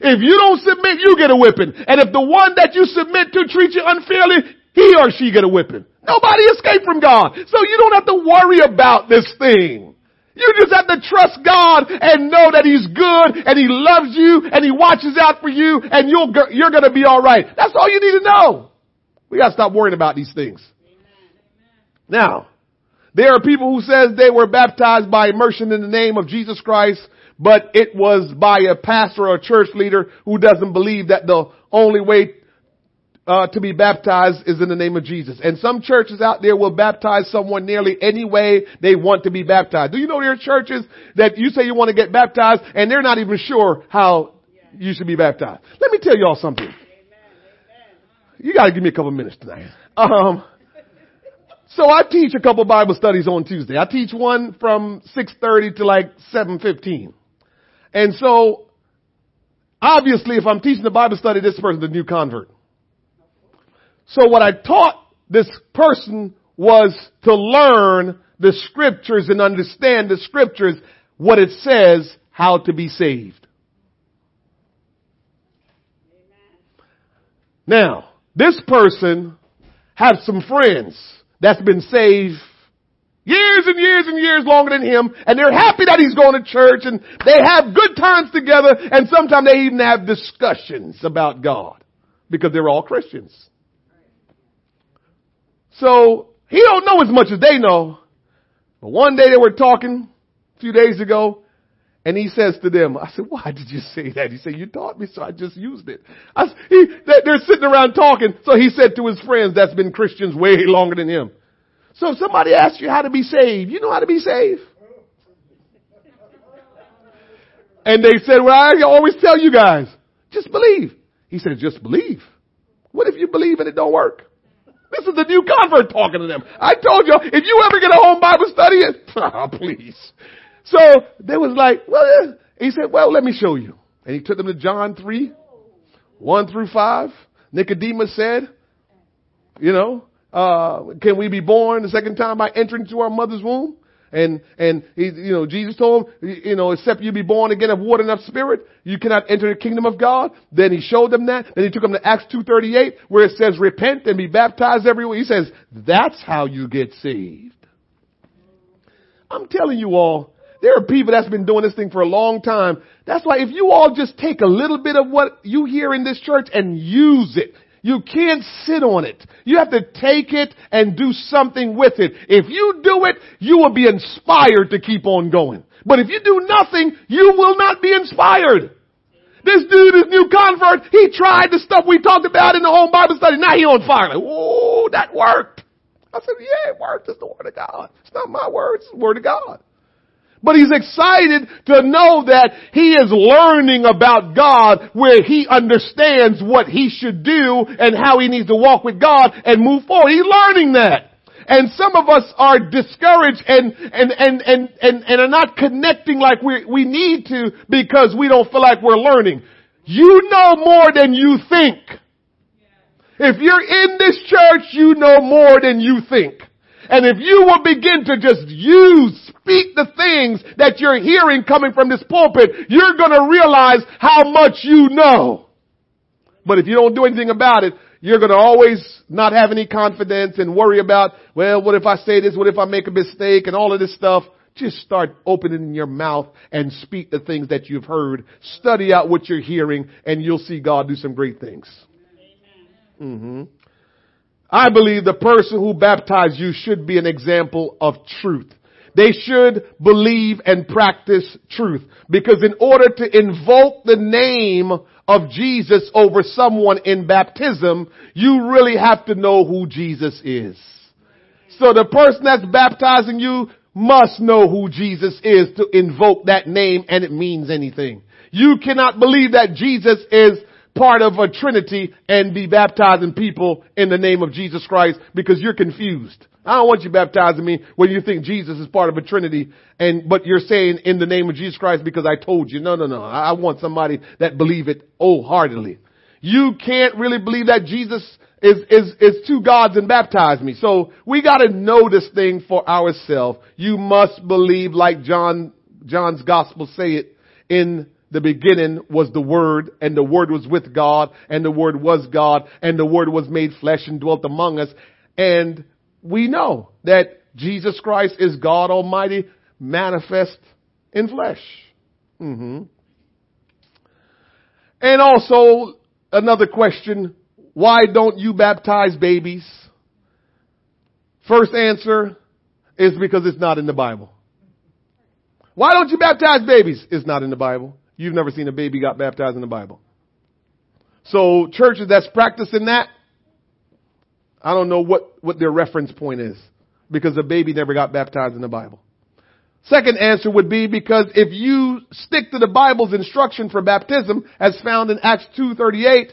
If you don't submit, you get a whipping. And if the one that you submit to treats you unfairly, he or she get a whipping. Nobody escaped from God. So you don't have to worry about this thing. You just have to trust God and know that He's good and He loves you and He watches out for you and you'll, you're gonna be alright. That's all you need to know. We gotta stop worrying about these things. Now, there are people who says they were baptized by immersion in the name of Jesus Christ, but it was by a pastor or a church leader who doesn't believe that the only way uh, to be baptized is in the name of Jesus. And some churches out there will baptize someone nearly any way they want to be baptized. Do you know there are churches that you say you want to get baptized and they're not even sure how you should be baptized? Let me tell y'all something. You gotta give me a couple minutes tonight. Um, so I teach a couple Bible studies on Tuesday. I teach one from 6.30 to like 7.15. And so, obviously if I'm teaching the Bible study, this person's a new convert. So what I taught this person was to learn the scriptures and understand the scriptures, what it says, how to be saved. Now, this person has some friends that's been saved years and years and years longer than him, and they're happy that he's going to church, and they have good times together, and sometimes they even have discussions about God, because they're all Christians. So, he don't know as much as they know, but one day they were talking, a few days ago, and he says to them, I said, why did you say that? He said, you taught me, so I just used it. I, he, they're sitting around talking, so he said to his friends that's been Christians way longer than him. So if somebody asks you how to be saved, you know how to be saved? And they said, well, I always tell you guys, just believe. He said, just believe. What if you believe and it don't work? This is the new convert talking to them. I told you, if you ever get a home Bible study, oh, please. So they was like, well, he said, well, let me show you. And he took them to John 3, 1 through 5. Nicodemus said, you know, uh, can we be born the second time by entering into our mother's womb? And, and he, you know, Jesus told him, you know, except you be born again of water and of spirit, you cannot enter the kingdom of God. Then he showed them that. Then he took them to Acts 2.38 where it says repent and be baptized everywhere. He says, that's how you get saved. I'm telling you all, there are people that's been doing this thing for a long time. That's why if you all just take a little bit of what you hear in this church and use it, you can't sit on it. You have to take it and do something with it. If you do it, you will be inspired to keep on going. But if you do nothing, you will not be inspired. This dude, this new convert, he tried the stuff we talked about in the home Bible study. Now he on fire. Like, oh, that worked. I said, yeah, it worked. It's the word of God. It's not my words. It's the word of God. But he's excited to know that he is learning about God where he understands what he should do and how he needs to walk with God and move forward. He's learning that. And some of us are discouraged and, and, and, and, and, and are not connecting like we, we need to because we don't feel like we're learning. You know more than you think. If you're in this church, you know more than you think. And if you will begin to just use, speak the things that you're hearing coming from this pulpit, you're gonna realize how much you know. But if you don't do anything about it, you're gonna always not have any confidence and worry about, well, what if I say this? What if I make a mistake? And all of this stuff. Just start opening your mouth and speak the things that you've heard. Study out what you're hearing and you'll see God do some great things. Mm-hmm. I believe the person who baptized you should be an example of truth. They should believe and practice truth. Because in order to invoke the name of Jesus over someone in baptism, you really have to know who Jesus is. So the person that's baptizing you must know who Jesus is to invoke that name and it means anything. You cannot believe that Jesus is part of a trinity and be baptizing people in the name of Jesus Christ because you're confused. I don't want you baptizing me when you think Jesus is part of a trinity and, but you're saying in the name of Jesus Christ because I told you. No, no, no. I want somebody that believe it wholeheartedly. You can't really believe that Jesus is, is, is two gods and baptize me. So we gotta know this thing for ourselves. You must believe like John, John's gospel say it in the beginning was the Word, and the Word was with God, and the Word was God, and the Word was made flesh and dwelt among us. And we know that Jesus Christ is God Almighty manifest in flesh. Mm-hmm. And also, another question, why don't you baptize babies? First answer is because it's not in the Bible. Why don't you baptize babies? It's not in the Bible. You've never seen a baby got baptized in the Bible. So churches that's practicing that, I don't know what, what their reference point is because the baby never got baptized in the Bible. Second answer would be because if you stick to the Bible's instruction for baptism as found in Acts 2.38,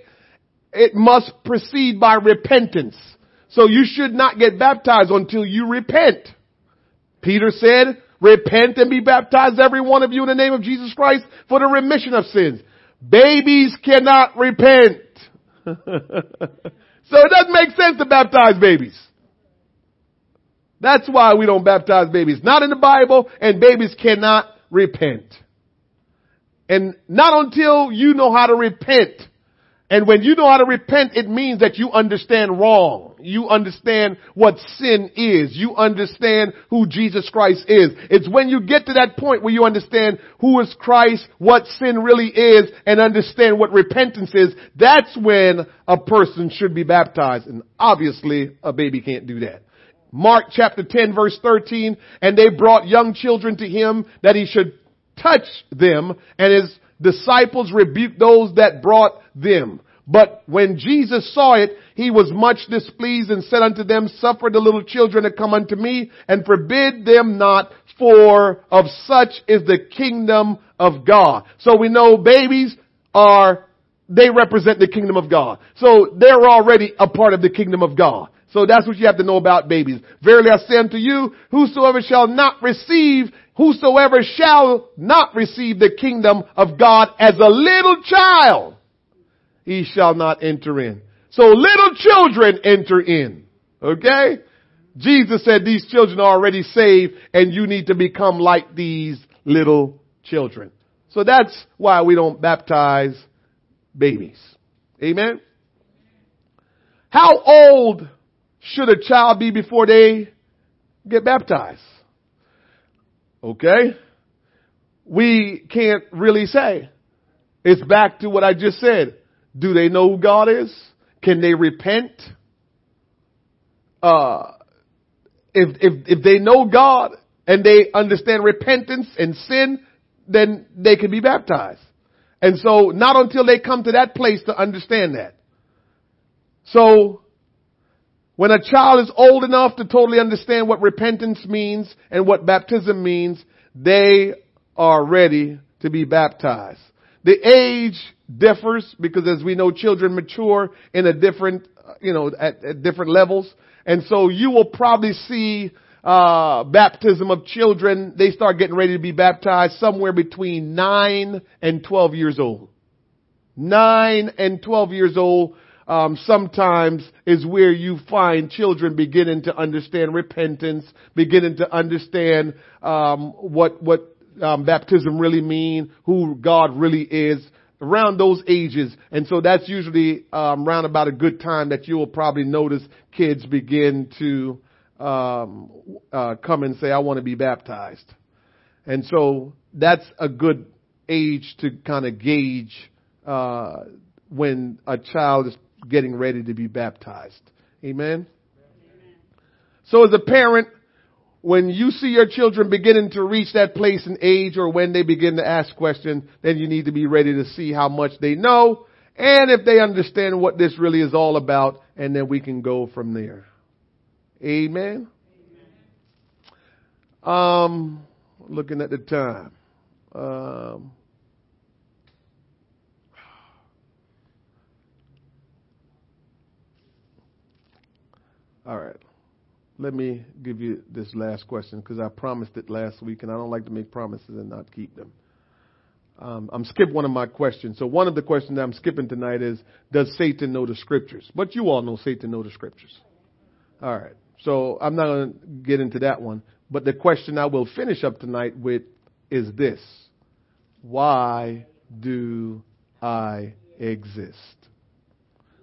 it must proceed by repentance. So you should not get baptized until you repent. Peter said, Repent and be baptized, every one of you, in the name of Jesus Christ for the remission of sins. Babies cannot repent. so it doesn't make sense to baptize babies. That's why we don't baptize babies. Not in the Bible, and babies cannot repent. And not until you know how to repent and when you know how to repent, it means that you understand wrong. You understand what sin is. You understand who Jesus Christ is. It's when you get to that point where you understand who is Christ, what sin really is, and understand what repentance is. That's when a person should be baptized. And obviously, a baby can't do that. Mark chapter 10 verse 13, and they brought young children to him that he should touch them, and his disciples rebuked those that brought them. But when Jesus saw it, he was much displeased and said unto them, suffer the little children to come unto me and forbid them not, for of such is the kingdom of God. So we know babies are, they represent the kingdom of God. So they're already a part of the kingdom of God. So that's what you have to know about babies. Verily I say unto you, whosoever shall not receive, whosoever shall not receive the kingdom of God as a little child, he shall not enter in. So little children enter in. Okay? Jesus said these children are already saved and you need to become like these little children. So that's why we don't baptize babies. Amen? How old should a child be before they get baptized? Okay? We can't really say. It's back to what I just said. Do they know who God is? Can they repent? Uh, if, if, if they know God and they understand repentance and sin, then they can be baptized. And so not until they come to that place to understand that. So when a child is old enough to totally understand what repentance means and what baptism means, they are ready to be baptized. The age differs because as we know, children mature in a different, you know, at, at different levels. And so you will probably see, uh, baptism of children. They start getting ready to be baptized somewhere between nine and 12 years old. Nine and 12 years old. Um, sometimes is where you find children beginning to understand repentance, beginning to understand um, what what um, baptism really mean, who God really is around those ages. And so that's usually um, around about a good time that you will probably notice kids begin to um, uh, come and say, I want to be baptized. And so that's a good age to kind of gauge uh, when a child is getting ready to be baptized. Amen? Amen. So as a parent, when you see your children beginning to reach that place in age or when they begin to ask questions, then you need to be ready to see how much they know and if they understand what this really is all about and then we can go from there. Amen. Um, looking at the time. Um, all right. Let me give you this last question because I promised it last week and I don't like to make promises and not keep them. Um, I'm skip one of my questions. So one of the questions I'm skipping tonight is, does Satan know the scriptures? But you all know Satan know the scriptures. All right. So I'm not going to get into that one. But the question I will finish up tonight with is this. Why do I exist?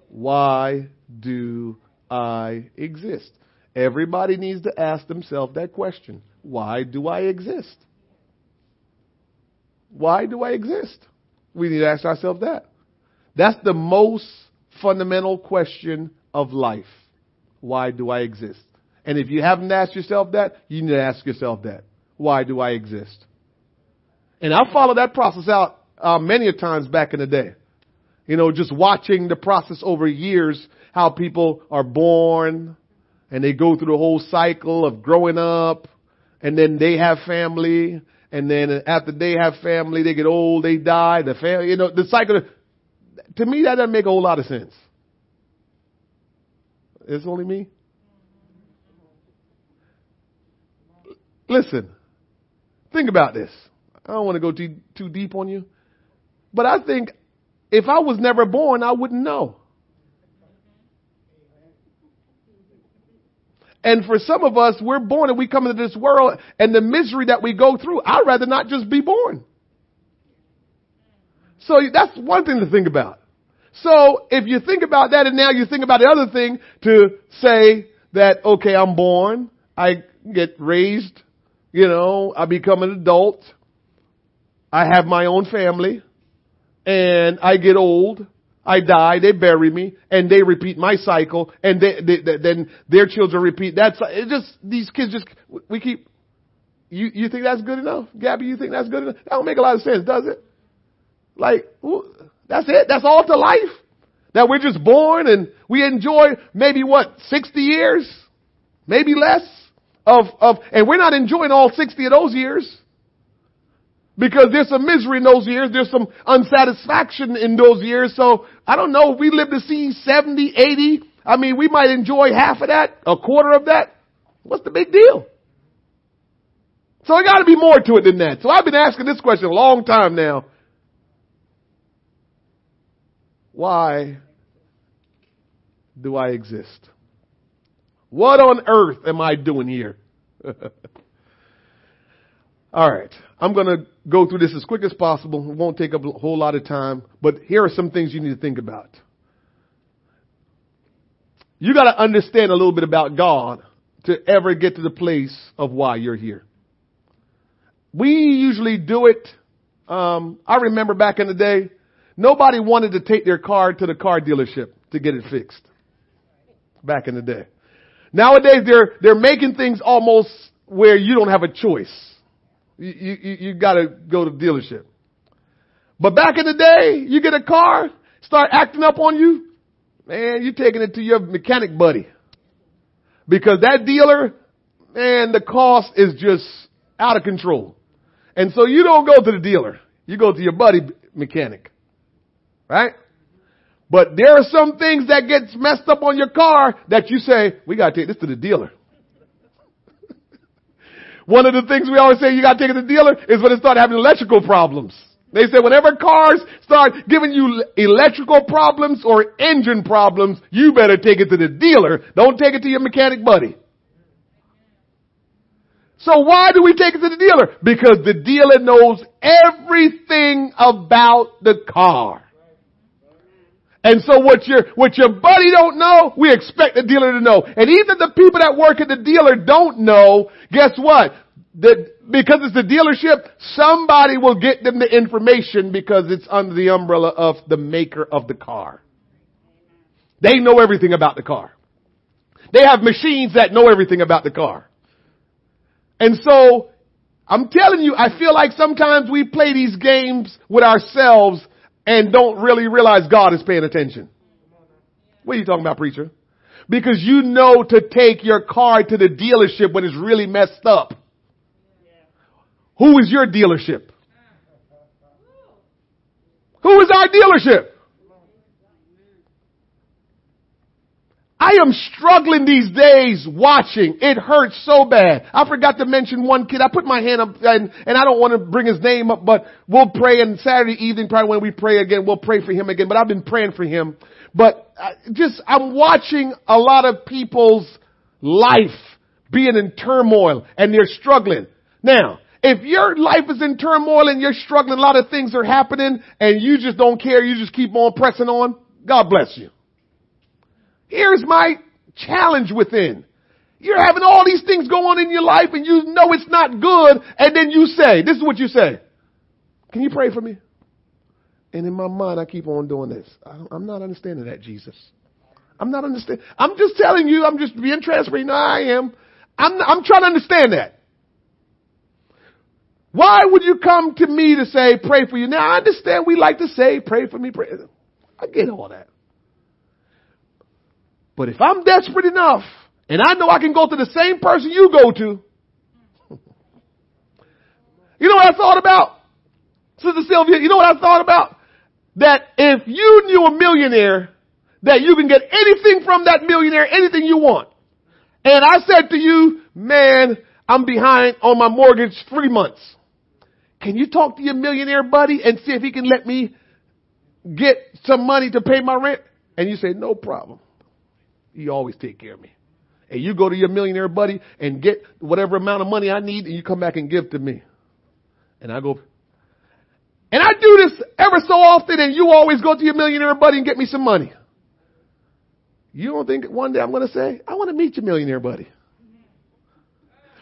Why do I exist? Everybody needs to ask themselves that question. Why do I exist? Why do I exist? We need to ask ourselves that. That's the most fundamental question of life. Why do I exist? And if you haven't asked yourself that, you need to ask yourself that. Why do I exist? And I followed that process out uh, many a times back in the day. You know, just watching the process over years, how people are born and they go through the whole cycle of growing up and then they have family and then after they have family, they get old, they die, the family, you know, the cycle. To me, that doesn't make a whole lot of sense. It's only me. Listen, think about this. I don't want to go too, too deep on you, but I think if I was never born, I wouldn't know. And for some of us, we're born and we come into this world and the misery that we go through, I'd rather not just be born. So that's one thing to think about. So if you think about that and now you think about the other thing to say that, okay, I'm born, I get raised, you know, I become an adult, I have my own family, and I get old, I die, they bury me, and they repeat my cycle, and they, they, they, then their children repeat that. It just these kids just we keep. You you think that's good enough, Gabby? You think that's good enough? That don't make a lot of sense, does it? Like that's it. That's all to life. That we're just born and we enjoy maybe what sixty years, maybe less of of, and we're not enjoying all sixty of those years. Because there's some misery in those years. There's some unsatisfaction in those years. So I don't know. If we live to see 70, 80. I mean, we might enjoy half of that, a quarter of that. What's the big deal? So there gotta be more to it than that. So I've been asking this question a long time now. Why do I exist? What on earth am I doing here? All right. I'm going to go through this as quick as possible. It won't take up a whole lot of time, but here are some things you need to think about. You got to understand a little bit about God to ever get to the place of why you're here. We usually do it. Um, I remember back in the day, nobody wanted to take their car to the car dealership to get it fixed. Back in the day. Nowadays, they're they're making things almost where you don't have a choice. You, you, you gotta go to the dealership. But back in the day, you get a car, start acting up on you, man, you're taking it to your mechanic buddy. Because that dealer, man, the cost is just out of control. And so you don't go to the dealer. You go to your buddy mechanic. Right? But there are some things that gets messed up on your car that you say, we gotta take this to the dealer. One of the things we always say you gotta take it to the dealer is when it start having electrical problems. They say whenever cars start giving you electrical problems or engine problems, you better take it to the dealer. Don't take it to your mechanic buddy. So why do we take it to the dealer? Because the dealer knows everything about the car. And so what your, what your buddy don't know, we expect the dealer to know. And even the people that work at the dealer don't know, guess what? The, because it's the dealership, somebody will get them the information because it's under the umbrella of the maker of the car. They know everything about the car. They have machines that know everything about the car. And so, I'm telling you, I feel like sometimes we play these games with ourselves and don't really realize God is paying attention. What are you talking about, preacher? Because you know to take your car to the dealership when it's really messed up. Who is your dealership? Who is our dealership? I am struggling these days watching. It hurts so bad. I forgot to mention one kid. I put my hand up and, and I don't want to bring his name up, but we'll pray and Saturday evening, probably when we pray again, we'll pray for him again. But I've been praying for him. But just, I'm watching a lot of people's life being in turmoil and they're struggling. Now, if your life is in turmoil and you're struggling, a lot of things are happening and you just don't care, you just keep on pressing on, God bless you. Here's my challenge within. You're having all these things go on in your life and you know it's not good and then you say, this is what you say. Can you pray for me? And in my mind, I keep on doing this. I'm not understanding that, Jesus. I'm not understanding. I'm just telling you, I'm just being transparent. No, I am. I'm, I'm trying to understand that. Why would you come to me to say, pray for you? Now I understand we like to say, pray for me, pray. I get all that. But if I'm desperate enough and I know I can go to the same person you go to, you know what I thought about? Sister Sylvia, you know what I thought about? That if you knew a millionaire, that you can get anything from that millionaire, anything you want. And I said to you, man, I'm behind on my mortgage three months. Can you talk to your millionaire buddy and see if he can let me get some money to pay my rent? And you say, no problem. You always take care of me. And you go to your millionaire buddy and get whatever amount of money I need and you come back and give to me. And I go, and I do this ever so often and you always go to your millionaire buddy and get me some money. You don't think one day I'm going to say, I want to meet your millionaire buddy.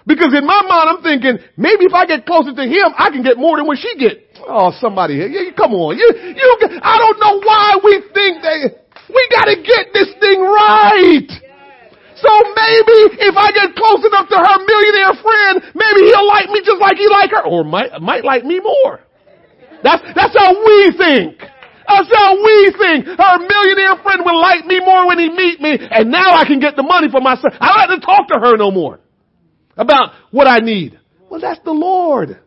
Because in my mind, I'm thinking, maybe if I get closer to him, I can get more than what she get. Oh, somebody here. Yeah, come on. You, you, I don't know why we think that we gotta get this thing right. So maybe if I get close enough to her millionaire friend, maybe he'll like me just like he like her, or might, might like me more. That's, that's how we think. That's how we think. Her millionaire friend will like me more when he meet me, and now I can get the money for myself. I don't have to talk to her no more about what I need. Well, that's the Lord.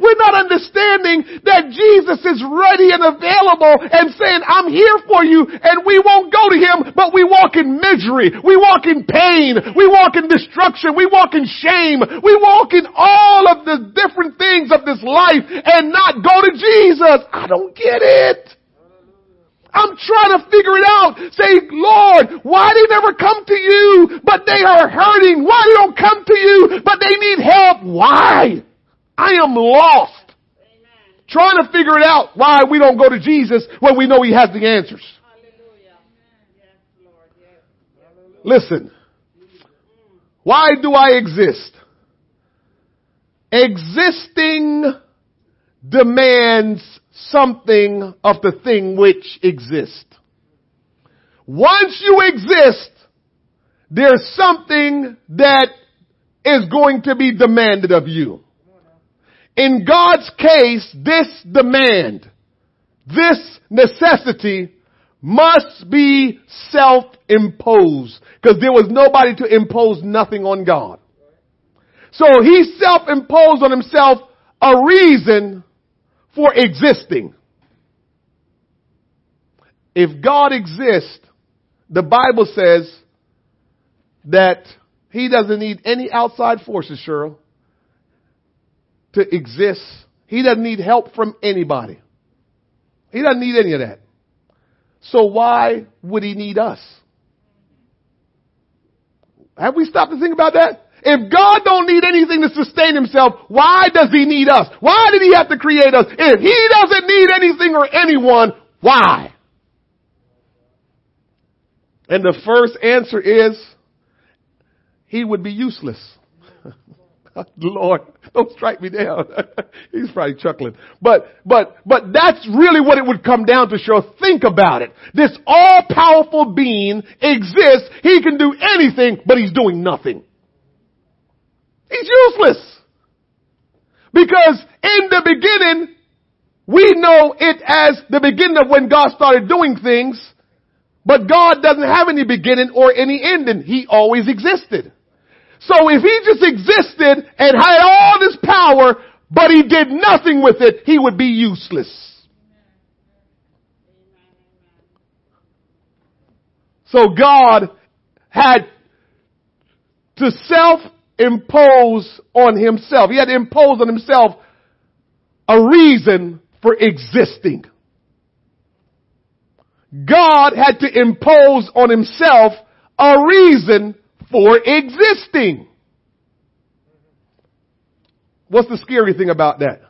We're not understanding that Jesus is ready and available and saying, I'm here for you and we won't go to Him, but we walk in misery. We walk in pain. We walk in destruction. We walk in shame. We walk in all of the different things of this life and not go to Jesus. I don't get it. I'm trying to figure it out. Say, Lord, why they never come to you, but they are hurting? Why they don't come to you, but they need help? Why? I am lost. Amen. Trying to figure it out why we don't go to Jesus when we know He has the answers. Listen. Why do I exist? Existing demands something of the thing which exists. Once you exist, there's something that is going to be demanded of you. In God's case, this demand, this necessity must be self-imposed because there was nobody to impose nothing on God. So he self-imposed on himself a reason for existing. If God exists, the Bible says that he doesn't need any outside forces, Cheryl to exist. He doesn't need help from anybody. He doesn't need any of that. So why would he need us? Have we stopped to think about that? If God don't need anything to sustain himself, why does he need us? Why did he have to create us? If he doesn't need anything or anyone, why? And the first answer is, he would be useless. Lord, don't strike me down. He's probably chuckling. But, but, but that's really what it would come down to, Show. Think about it. This all-powerful being exists. He can do anything, but he's doing nothing. He's useless. Because in the beginning, we know it as the beginning of when God started doing things, but God doesn't have any beginning or any ending. He always existed. So if he just existed and had all this power, but he did nothing with it, he would be useless. So God had to self-impose on himself. He had to impose on himself a reason for existing. God had to impose on himself a reason for existing. What's the scary thing about that?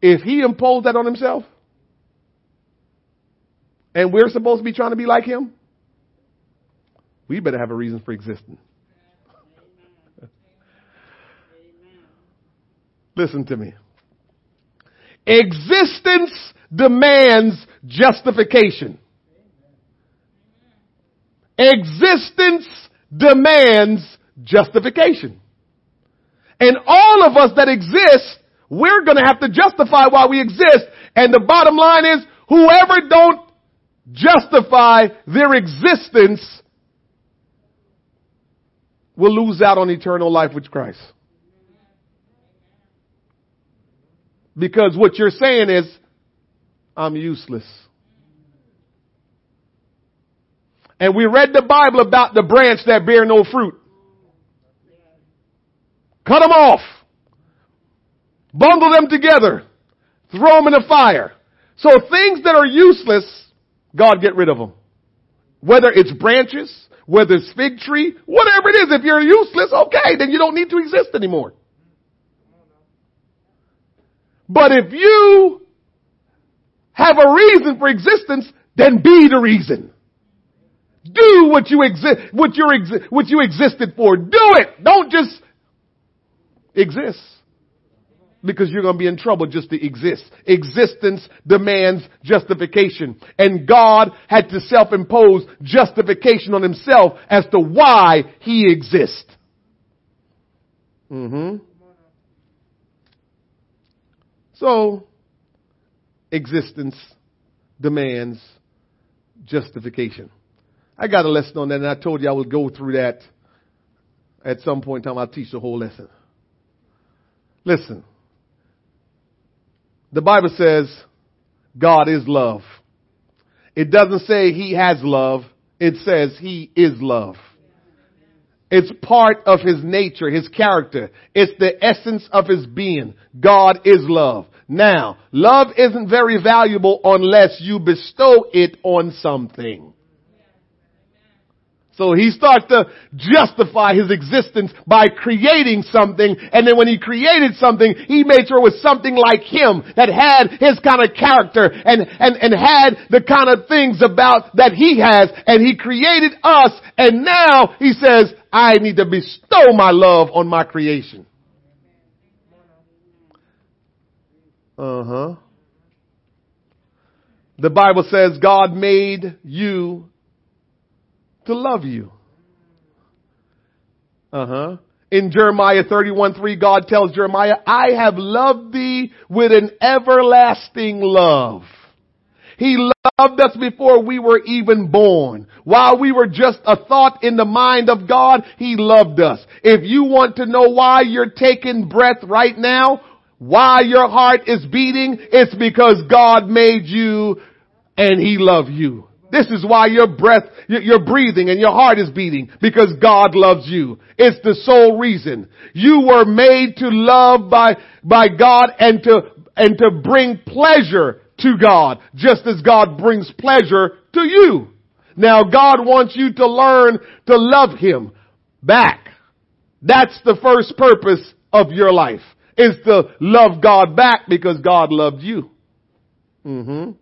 If he imposed that on himself, and we're supposed to be trying to be like him, we better have a reason for existing. Listen to me. Existence demands justification. Existence demands justification. And all of us that exist, we're gonna have to justify why we exist. And the bottom line is, whoever don't justify their existence will lose out on eternal life with Christ. Because what you're saying is, I'm useless. And we read the Bible about the branch that bear no fruit. Cut them off. Bundle them together. Throw them in the fire. So things that are useless, God get rid of them. Whether it's branches, whether it's fig tree, whatever it is, if you're useless, okay, then you don't need to exist anymore. But if you have a reason for existence, then be the reason. Do what you exist, what you exi- what you existed for. Do it. Don't just exist. Because you're going to be in trouble just to exist. Existence demands justification. And God had to self-impose justification on himself as to why he exists. Mm-hmm. So, existence demands justification. I got a lesson on that and I told you I would go through that at some point in time. I'll teach the whole lesson. Listen. The Bible says God is love. It doesn't say he has love. It says he is love. It's part of his nature, his character. It's the essence of his being. God is love. Now, love isn't very valuable unless you bestow it on something. So he starts to justify his existence by creating something, and then when he created something, he made sure it was something like him that had his kind of character and, and, and had the kind of things about that he has, and he created us, and now he says, I need to bestow my love on my creation. Uh huh. The Bible says God made you to love you. Uh huh. In Jeremiah 31 3, God tells Jeremiah, I have loved thee with an everlasting love. He loved us before we were even born. While we were just a thought in the mind of God, He loved us. If you want to know why you're taking breath right now, why your heart is beating, it's because God made you and He loved you. This is why your breath, you're breathing and your heart is beating because God loves you. It's the sole reason. You were made to love by, by God and to, and to bring pleasure to God, just as God brings pleasure to you. Now God wants you to learn to love Him back. That's the first purpose of your life, is to love God back because God loved you. Mm-hmm.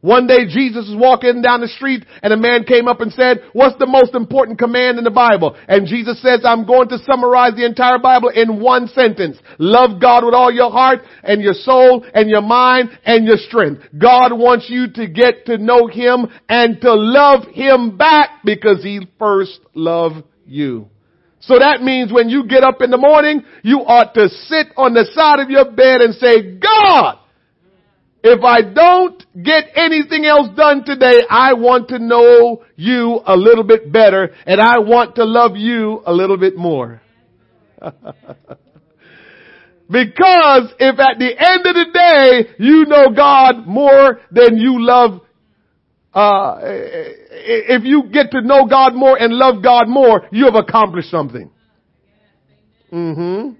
One day Jesus was walking down the street and a man came up and said, what's the most important command in the Bible? And Jesus says, I'm going to summarize the entire Bible in one sentence. Love God with all your heart and your soul and your mind and your strength. God wants you to get to know Him and to love Him back because He first loved you. So that means when you get up in the morning, you ought to sit on the side of your bed and say, God, if I don't get anything else done today, I want to know you a little bit better and I want to love you a little bit more. because if at the end of the day you know God more than you love, uh, if you get to know God more and love God more, you have accomplished something. Mm-hmm.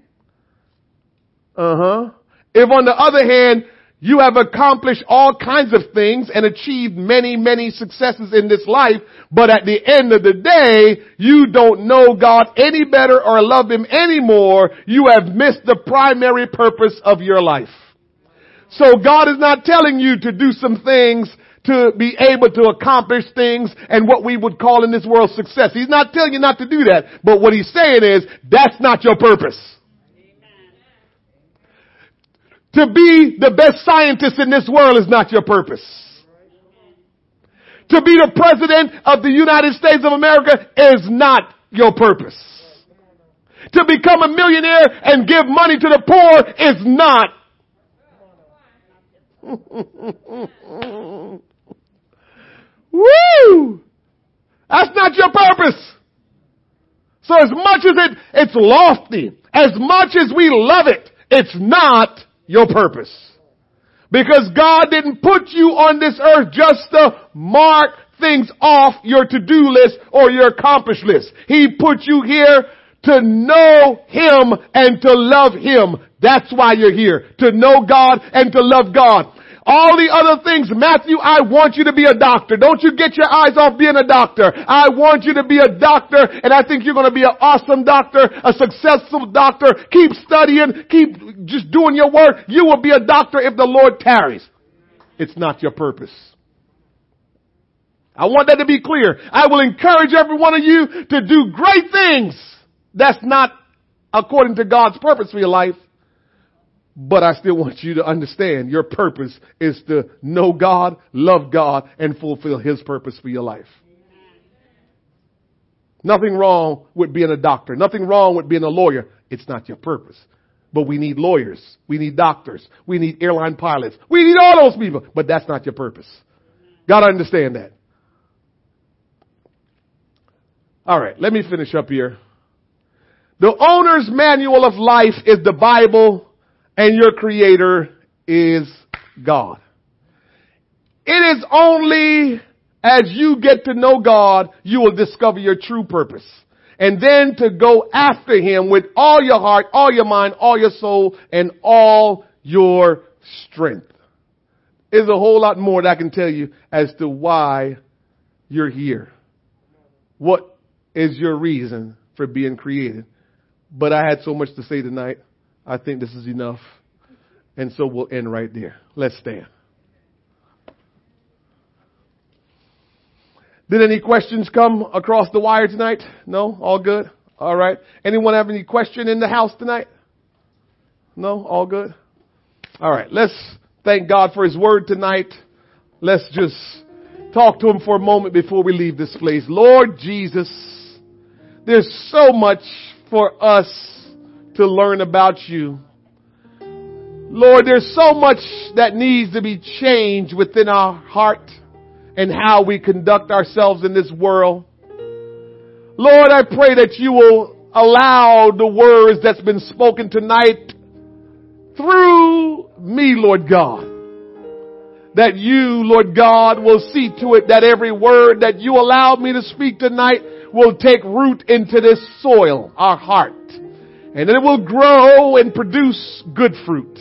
Uh-huh. If on the other hand, you have accomplished all kinds of things and achieved many, many successes in this life, but at the end of the day, you don't know God any better or love Him anymore. You have missed the primary purpose of your life. So God is not telling you to do some things to be able to accomplish things and what we would call in this world success. He's not telling you not to do that, but what He's saying is, that's not your purpose. To be the best scientist in this world is not your purpose. To be the president of the United States of America is not your purpose. To become a millionaire and give money to the poor is not. Woo! That's not your purpose. So as much as it, it's lofty, as much as we love it, it's not your purpose. Because God didn't put you on this earth just to mark things off your to-do list or your accomplish list. He put you here to know Him and to love Him. That's why you're here. To know God and to love God. All the other things, Matthew, I want you to be a doctor. Don't you get your eyes off being a doctor. I want you to be a doctor and I think you're going to be an awesome doctor, a successful doctor. Keep studying, keep just doing your work. You will be a doctor if the Lord tarries. It's not your purpose. I want that to be clear. I will encourage every one of you to do great things. That's not according to God's purpose for your life. But I still want you to understand your purpose is to know God, love God, and fulfill His purpose for your life. Nothing wrong with being a doctor. Nothing wrong with being a lawyer. It's not your purpose. But we need lawyers. We need doctors. We need airline pilots. We need all those people. But that's not your purpose. Gotta understand that. Alright, let me finish up here. The owner's manual of life is the Bible and your creator is God. It is only as you get to know God, you will discover your true purpose. And then to go after Him with all your heart, all your mind, all your soul, and all your strength. There's a whole lot more that I can tell you as to why you're here. What is your reason for being created? But I had so much to say tonight. I think this is enough. And so we'll end right there. Let's stand. Did any questions come across the wire tonight? No? All good? All right. Anyone have any question in the house tonight? No? All good? All right. Let's thank God for His word tonight. Let's just talk to Him for a moment before we leave this place. Lord Jesus, there's so much for us to learn about you. Lord, there's so much that needs to be changed within our heart and how we conduct ourselves in this world. Lord, I pray that you will allow the words that's been spoken tonight through me, Lord God. That you, Lord God, will see to it that every word that you allow me to speak tonight will take root into this soil, our heart. And that it will grow and produce good fruit.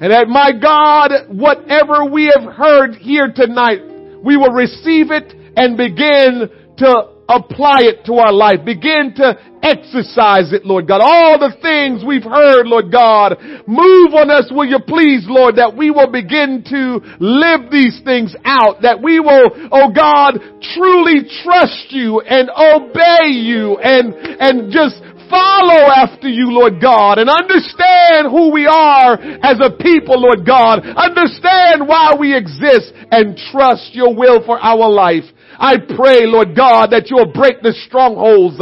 And that my God, whatever we have heard here tonight, we will receive it and begin to apply it to our life. Begin to exercise it, Lord God. All the things we've heard, Lord God, move on us, will you please, Lord, that we will begin to live these things out, that we will, oh God, truly trust you and obey you and, and just follow after you, Lord God, and understand who we are as a people, Lord God. Understand why we exist and trust your will for our life. I pray, Lord God, that you'll break the strongholds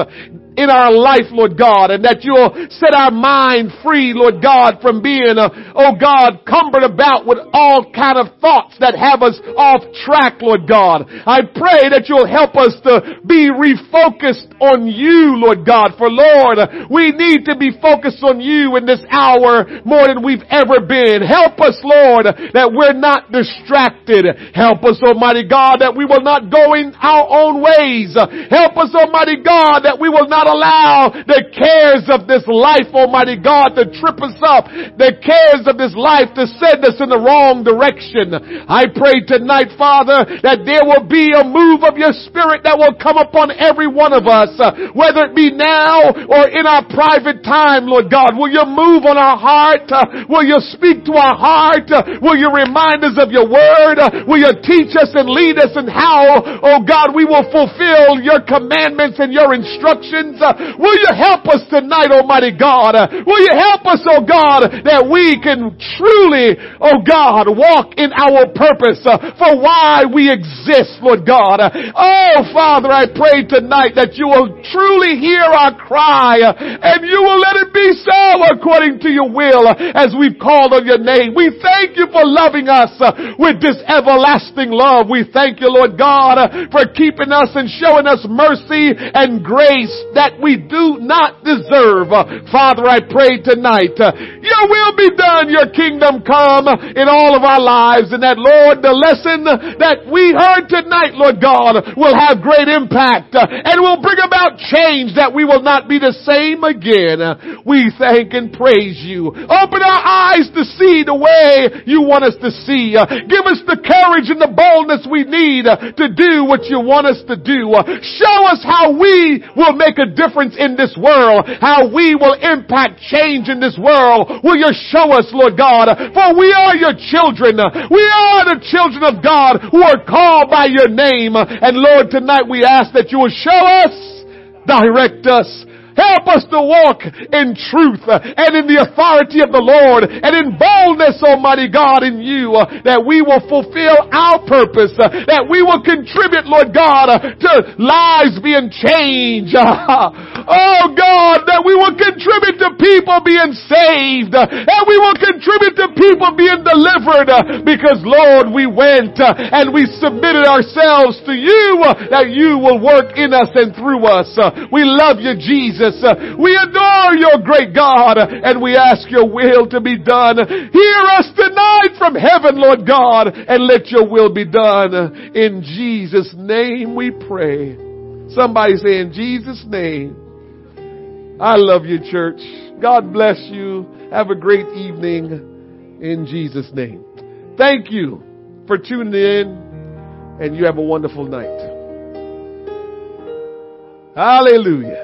in our life, Lord God, and that you'll set our mind free, Lord God, from being, uh, oh God, cumbered about with all kind of thoughts that have us off track, Lord God. I pray that you'll help us to be refocused on you, Lord God, for Lord, we need to be focused on you in this hour more than we've ever been. Help us, Lord, that we're not distracted. Help us, Almighty God, that we will not go in our own ways. Help us, Almighty God, that we will not not allow the cares of this life, Almighty God, to trip us up. The cares of this life to send us in the wrong direction. I pray tonight, Father, that there will be a move of your spirit that will come upon every one of us, uh, whether it be now or in our private time, Lord God. Will you move on our heart? Uh, will you speak to our heart? Uh, will you remind us of your word? will you teach us and lead us in how, oh God, we will fulfill your commandments and your instructions? Uh, will you help us tonight, Almighty God? Uh, will you help us, oh God, that we can truly, oh God, walk in our purpose uh, for why we exist, Lord God. Oh Father, I pray tonight that you will truly hear our cry and you will let it be so according to your will as we've called on your name. We thank you for loving us with this everlasting love. We thank you, Lord God, for keeping us and showing us mercy and grace that that we do not deserve. Uh, Father, I pray tonight, uh, your will be done, your kingdom come in all of our lives, and that Lord, the lesson that we heard tonight, Lord God, will have great impact uh, and will bring about change that we will not be the same again. We thank and praise you. Open our eyes to see the way you want us to see. Give us the courage and the boldness we need to do what you want us to do. Show us how we will make a difference in this world, how we will impact change in this world. Will you show us, Lord God? For we are your children. We are the children of God who are called by your name. And Lord, tonight we ask that you will show us, direct us, Help us to walk in truth and in the authority of the Lord and in boldness, Almighty God, in you, uh, that we will fulfill our purpose, uh, that we will contribute, Lord God, uh, to lives being changed. oh God, that we will contribute to people being saved, and we will contribute to people being delivered, because Lord, we went and we submitted ourselves to you, that you will work in us and through us. We love you, Jesus. Jesus. We adore your great God and we ask your will to be done. Hear us tonight from heaven, Lord God, and let your will be done. In Jesus' name we pray. Somebody say in Jesus' name. I love you, church. God bless you. Have a great evening in Jesus' name. Thank you for tuning in and you have a wonderful night. Hallelujah.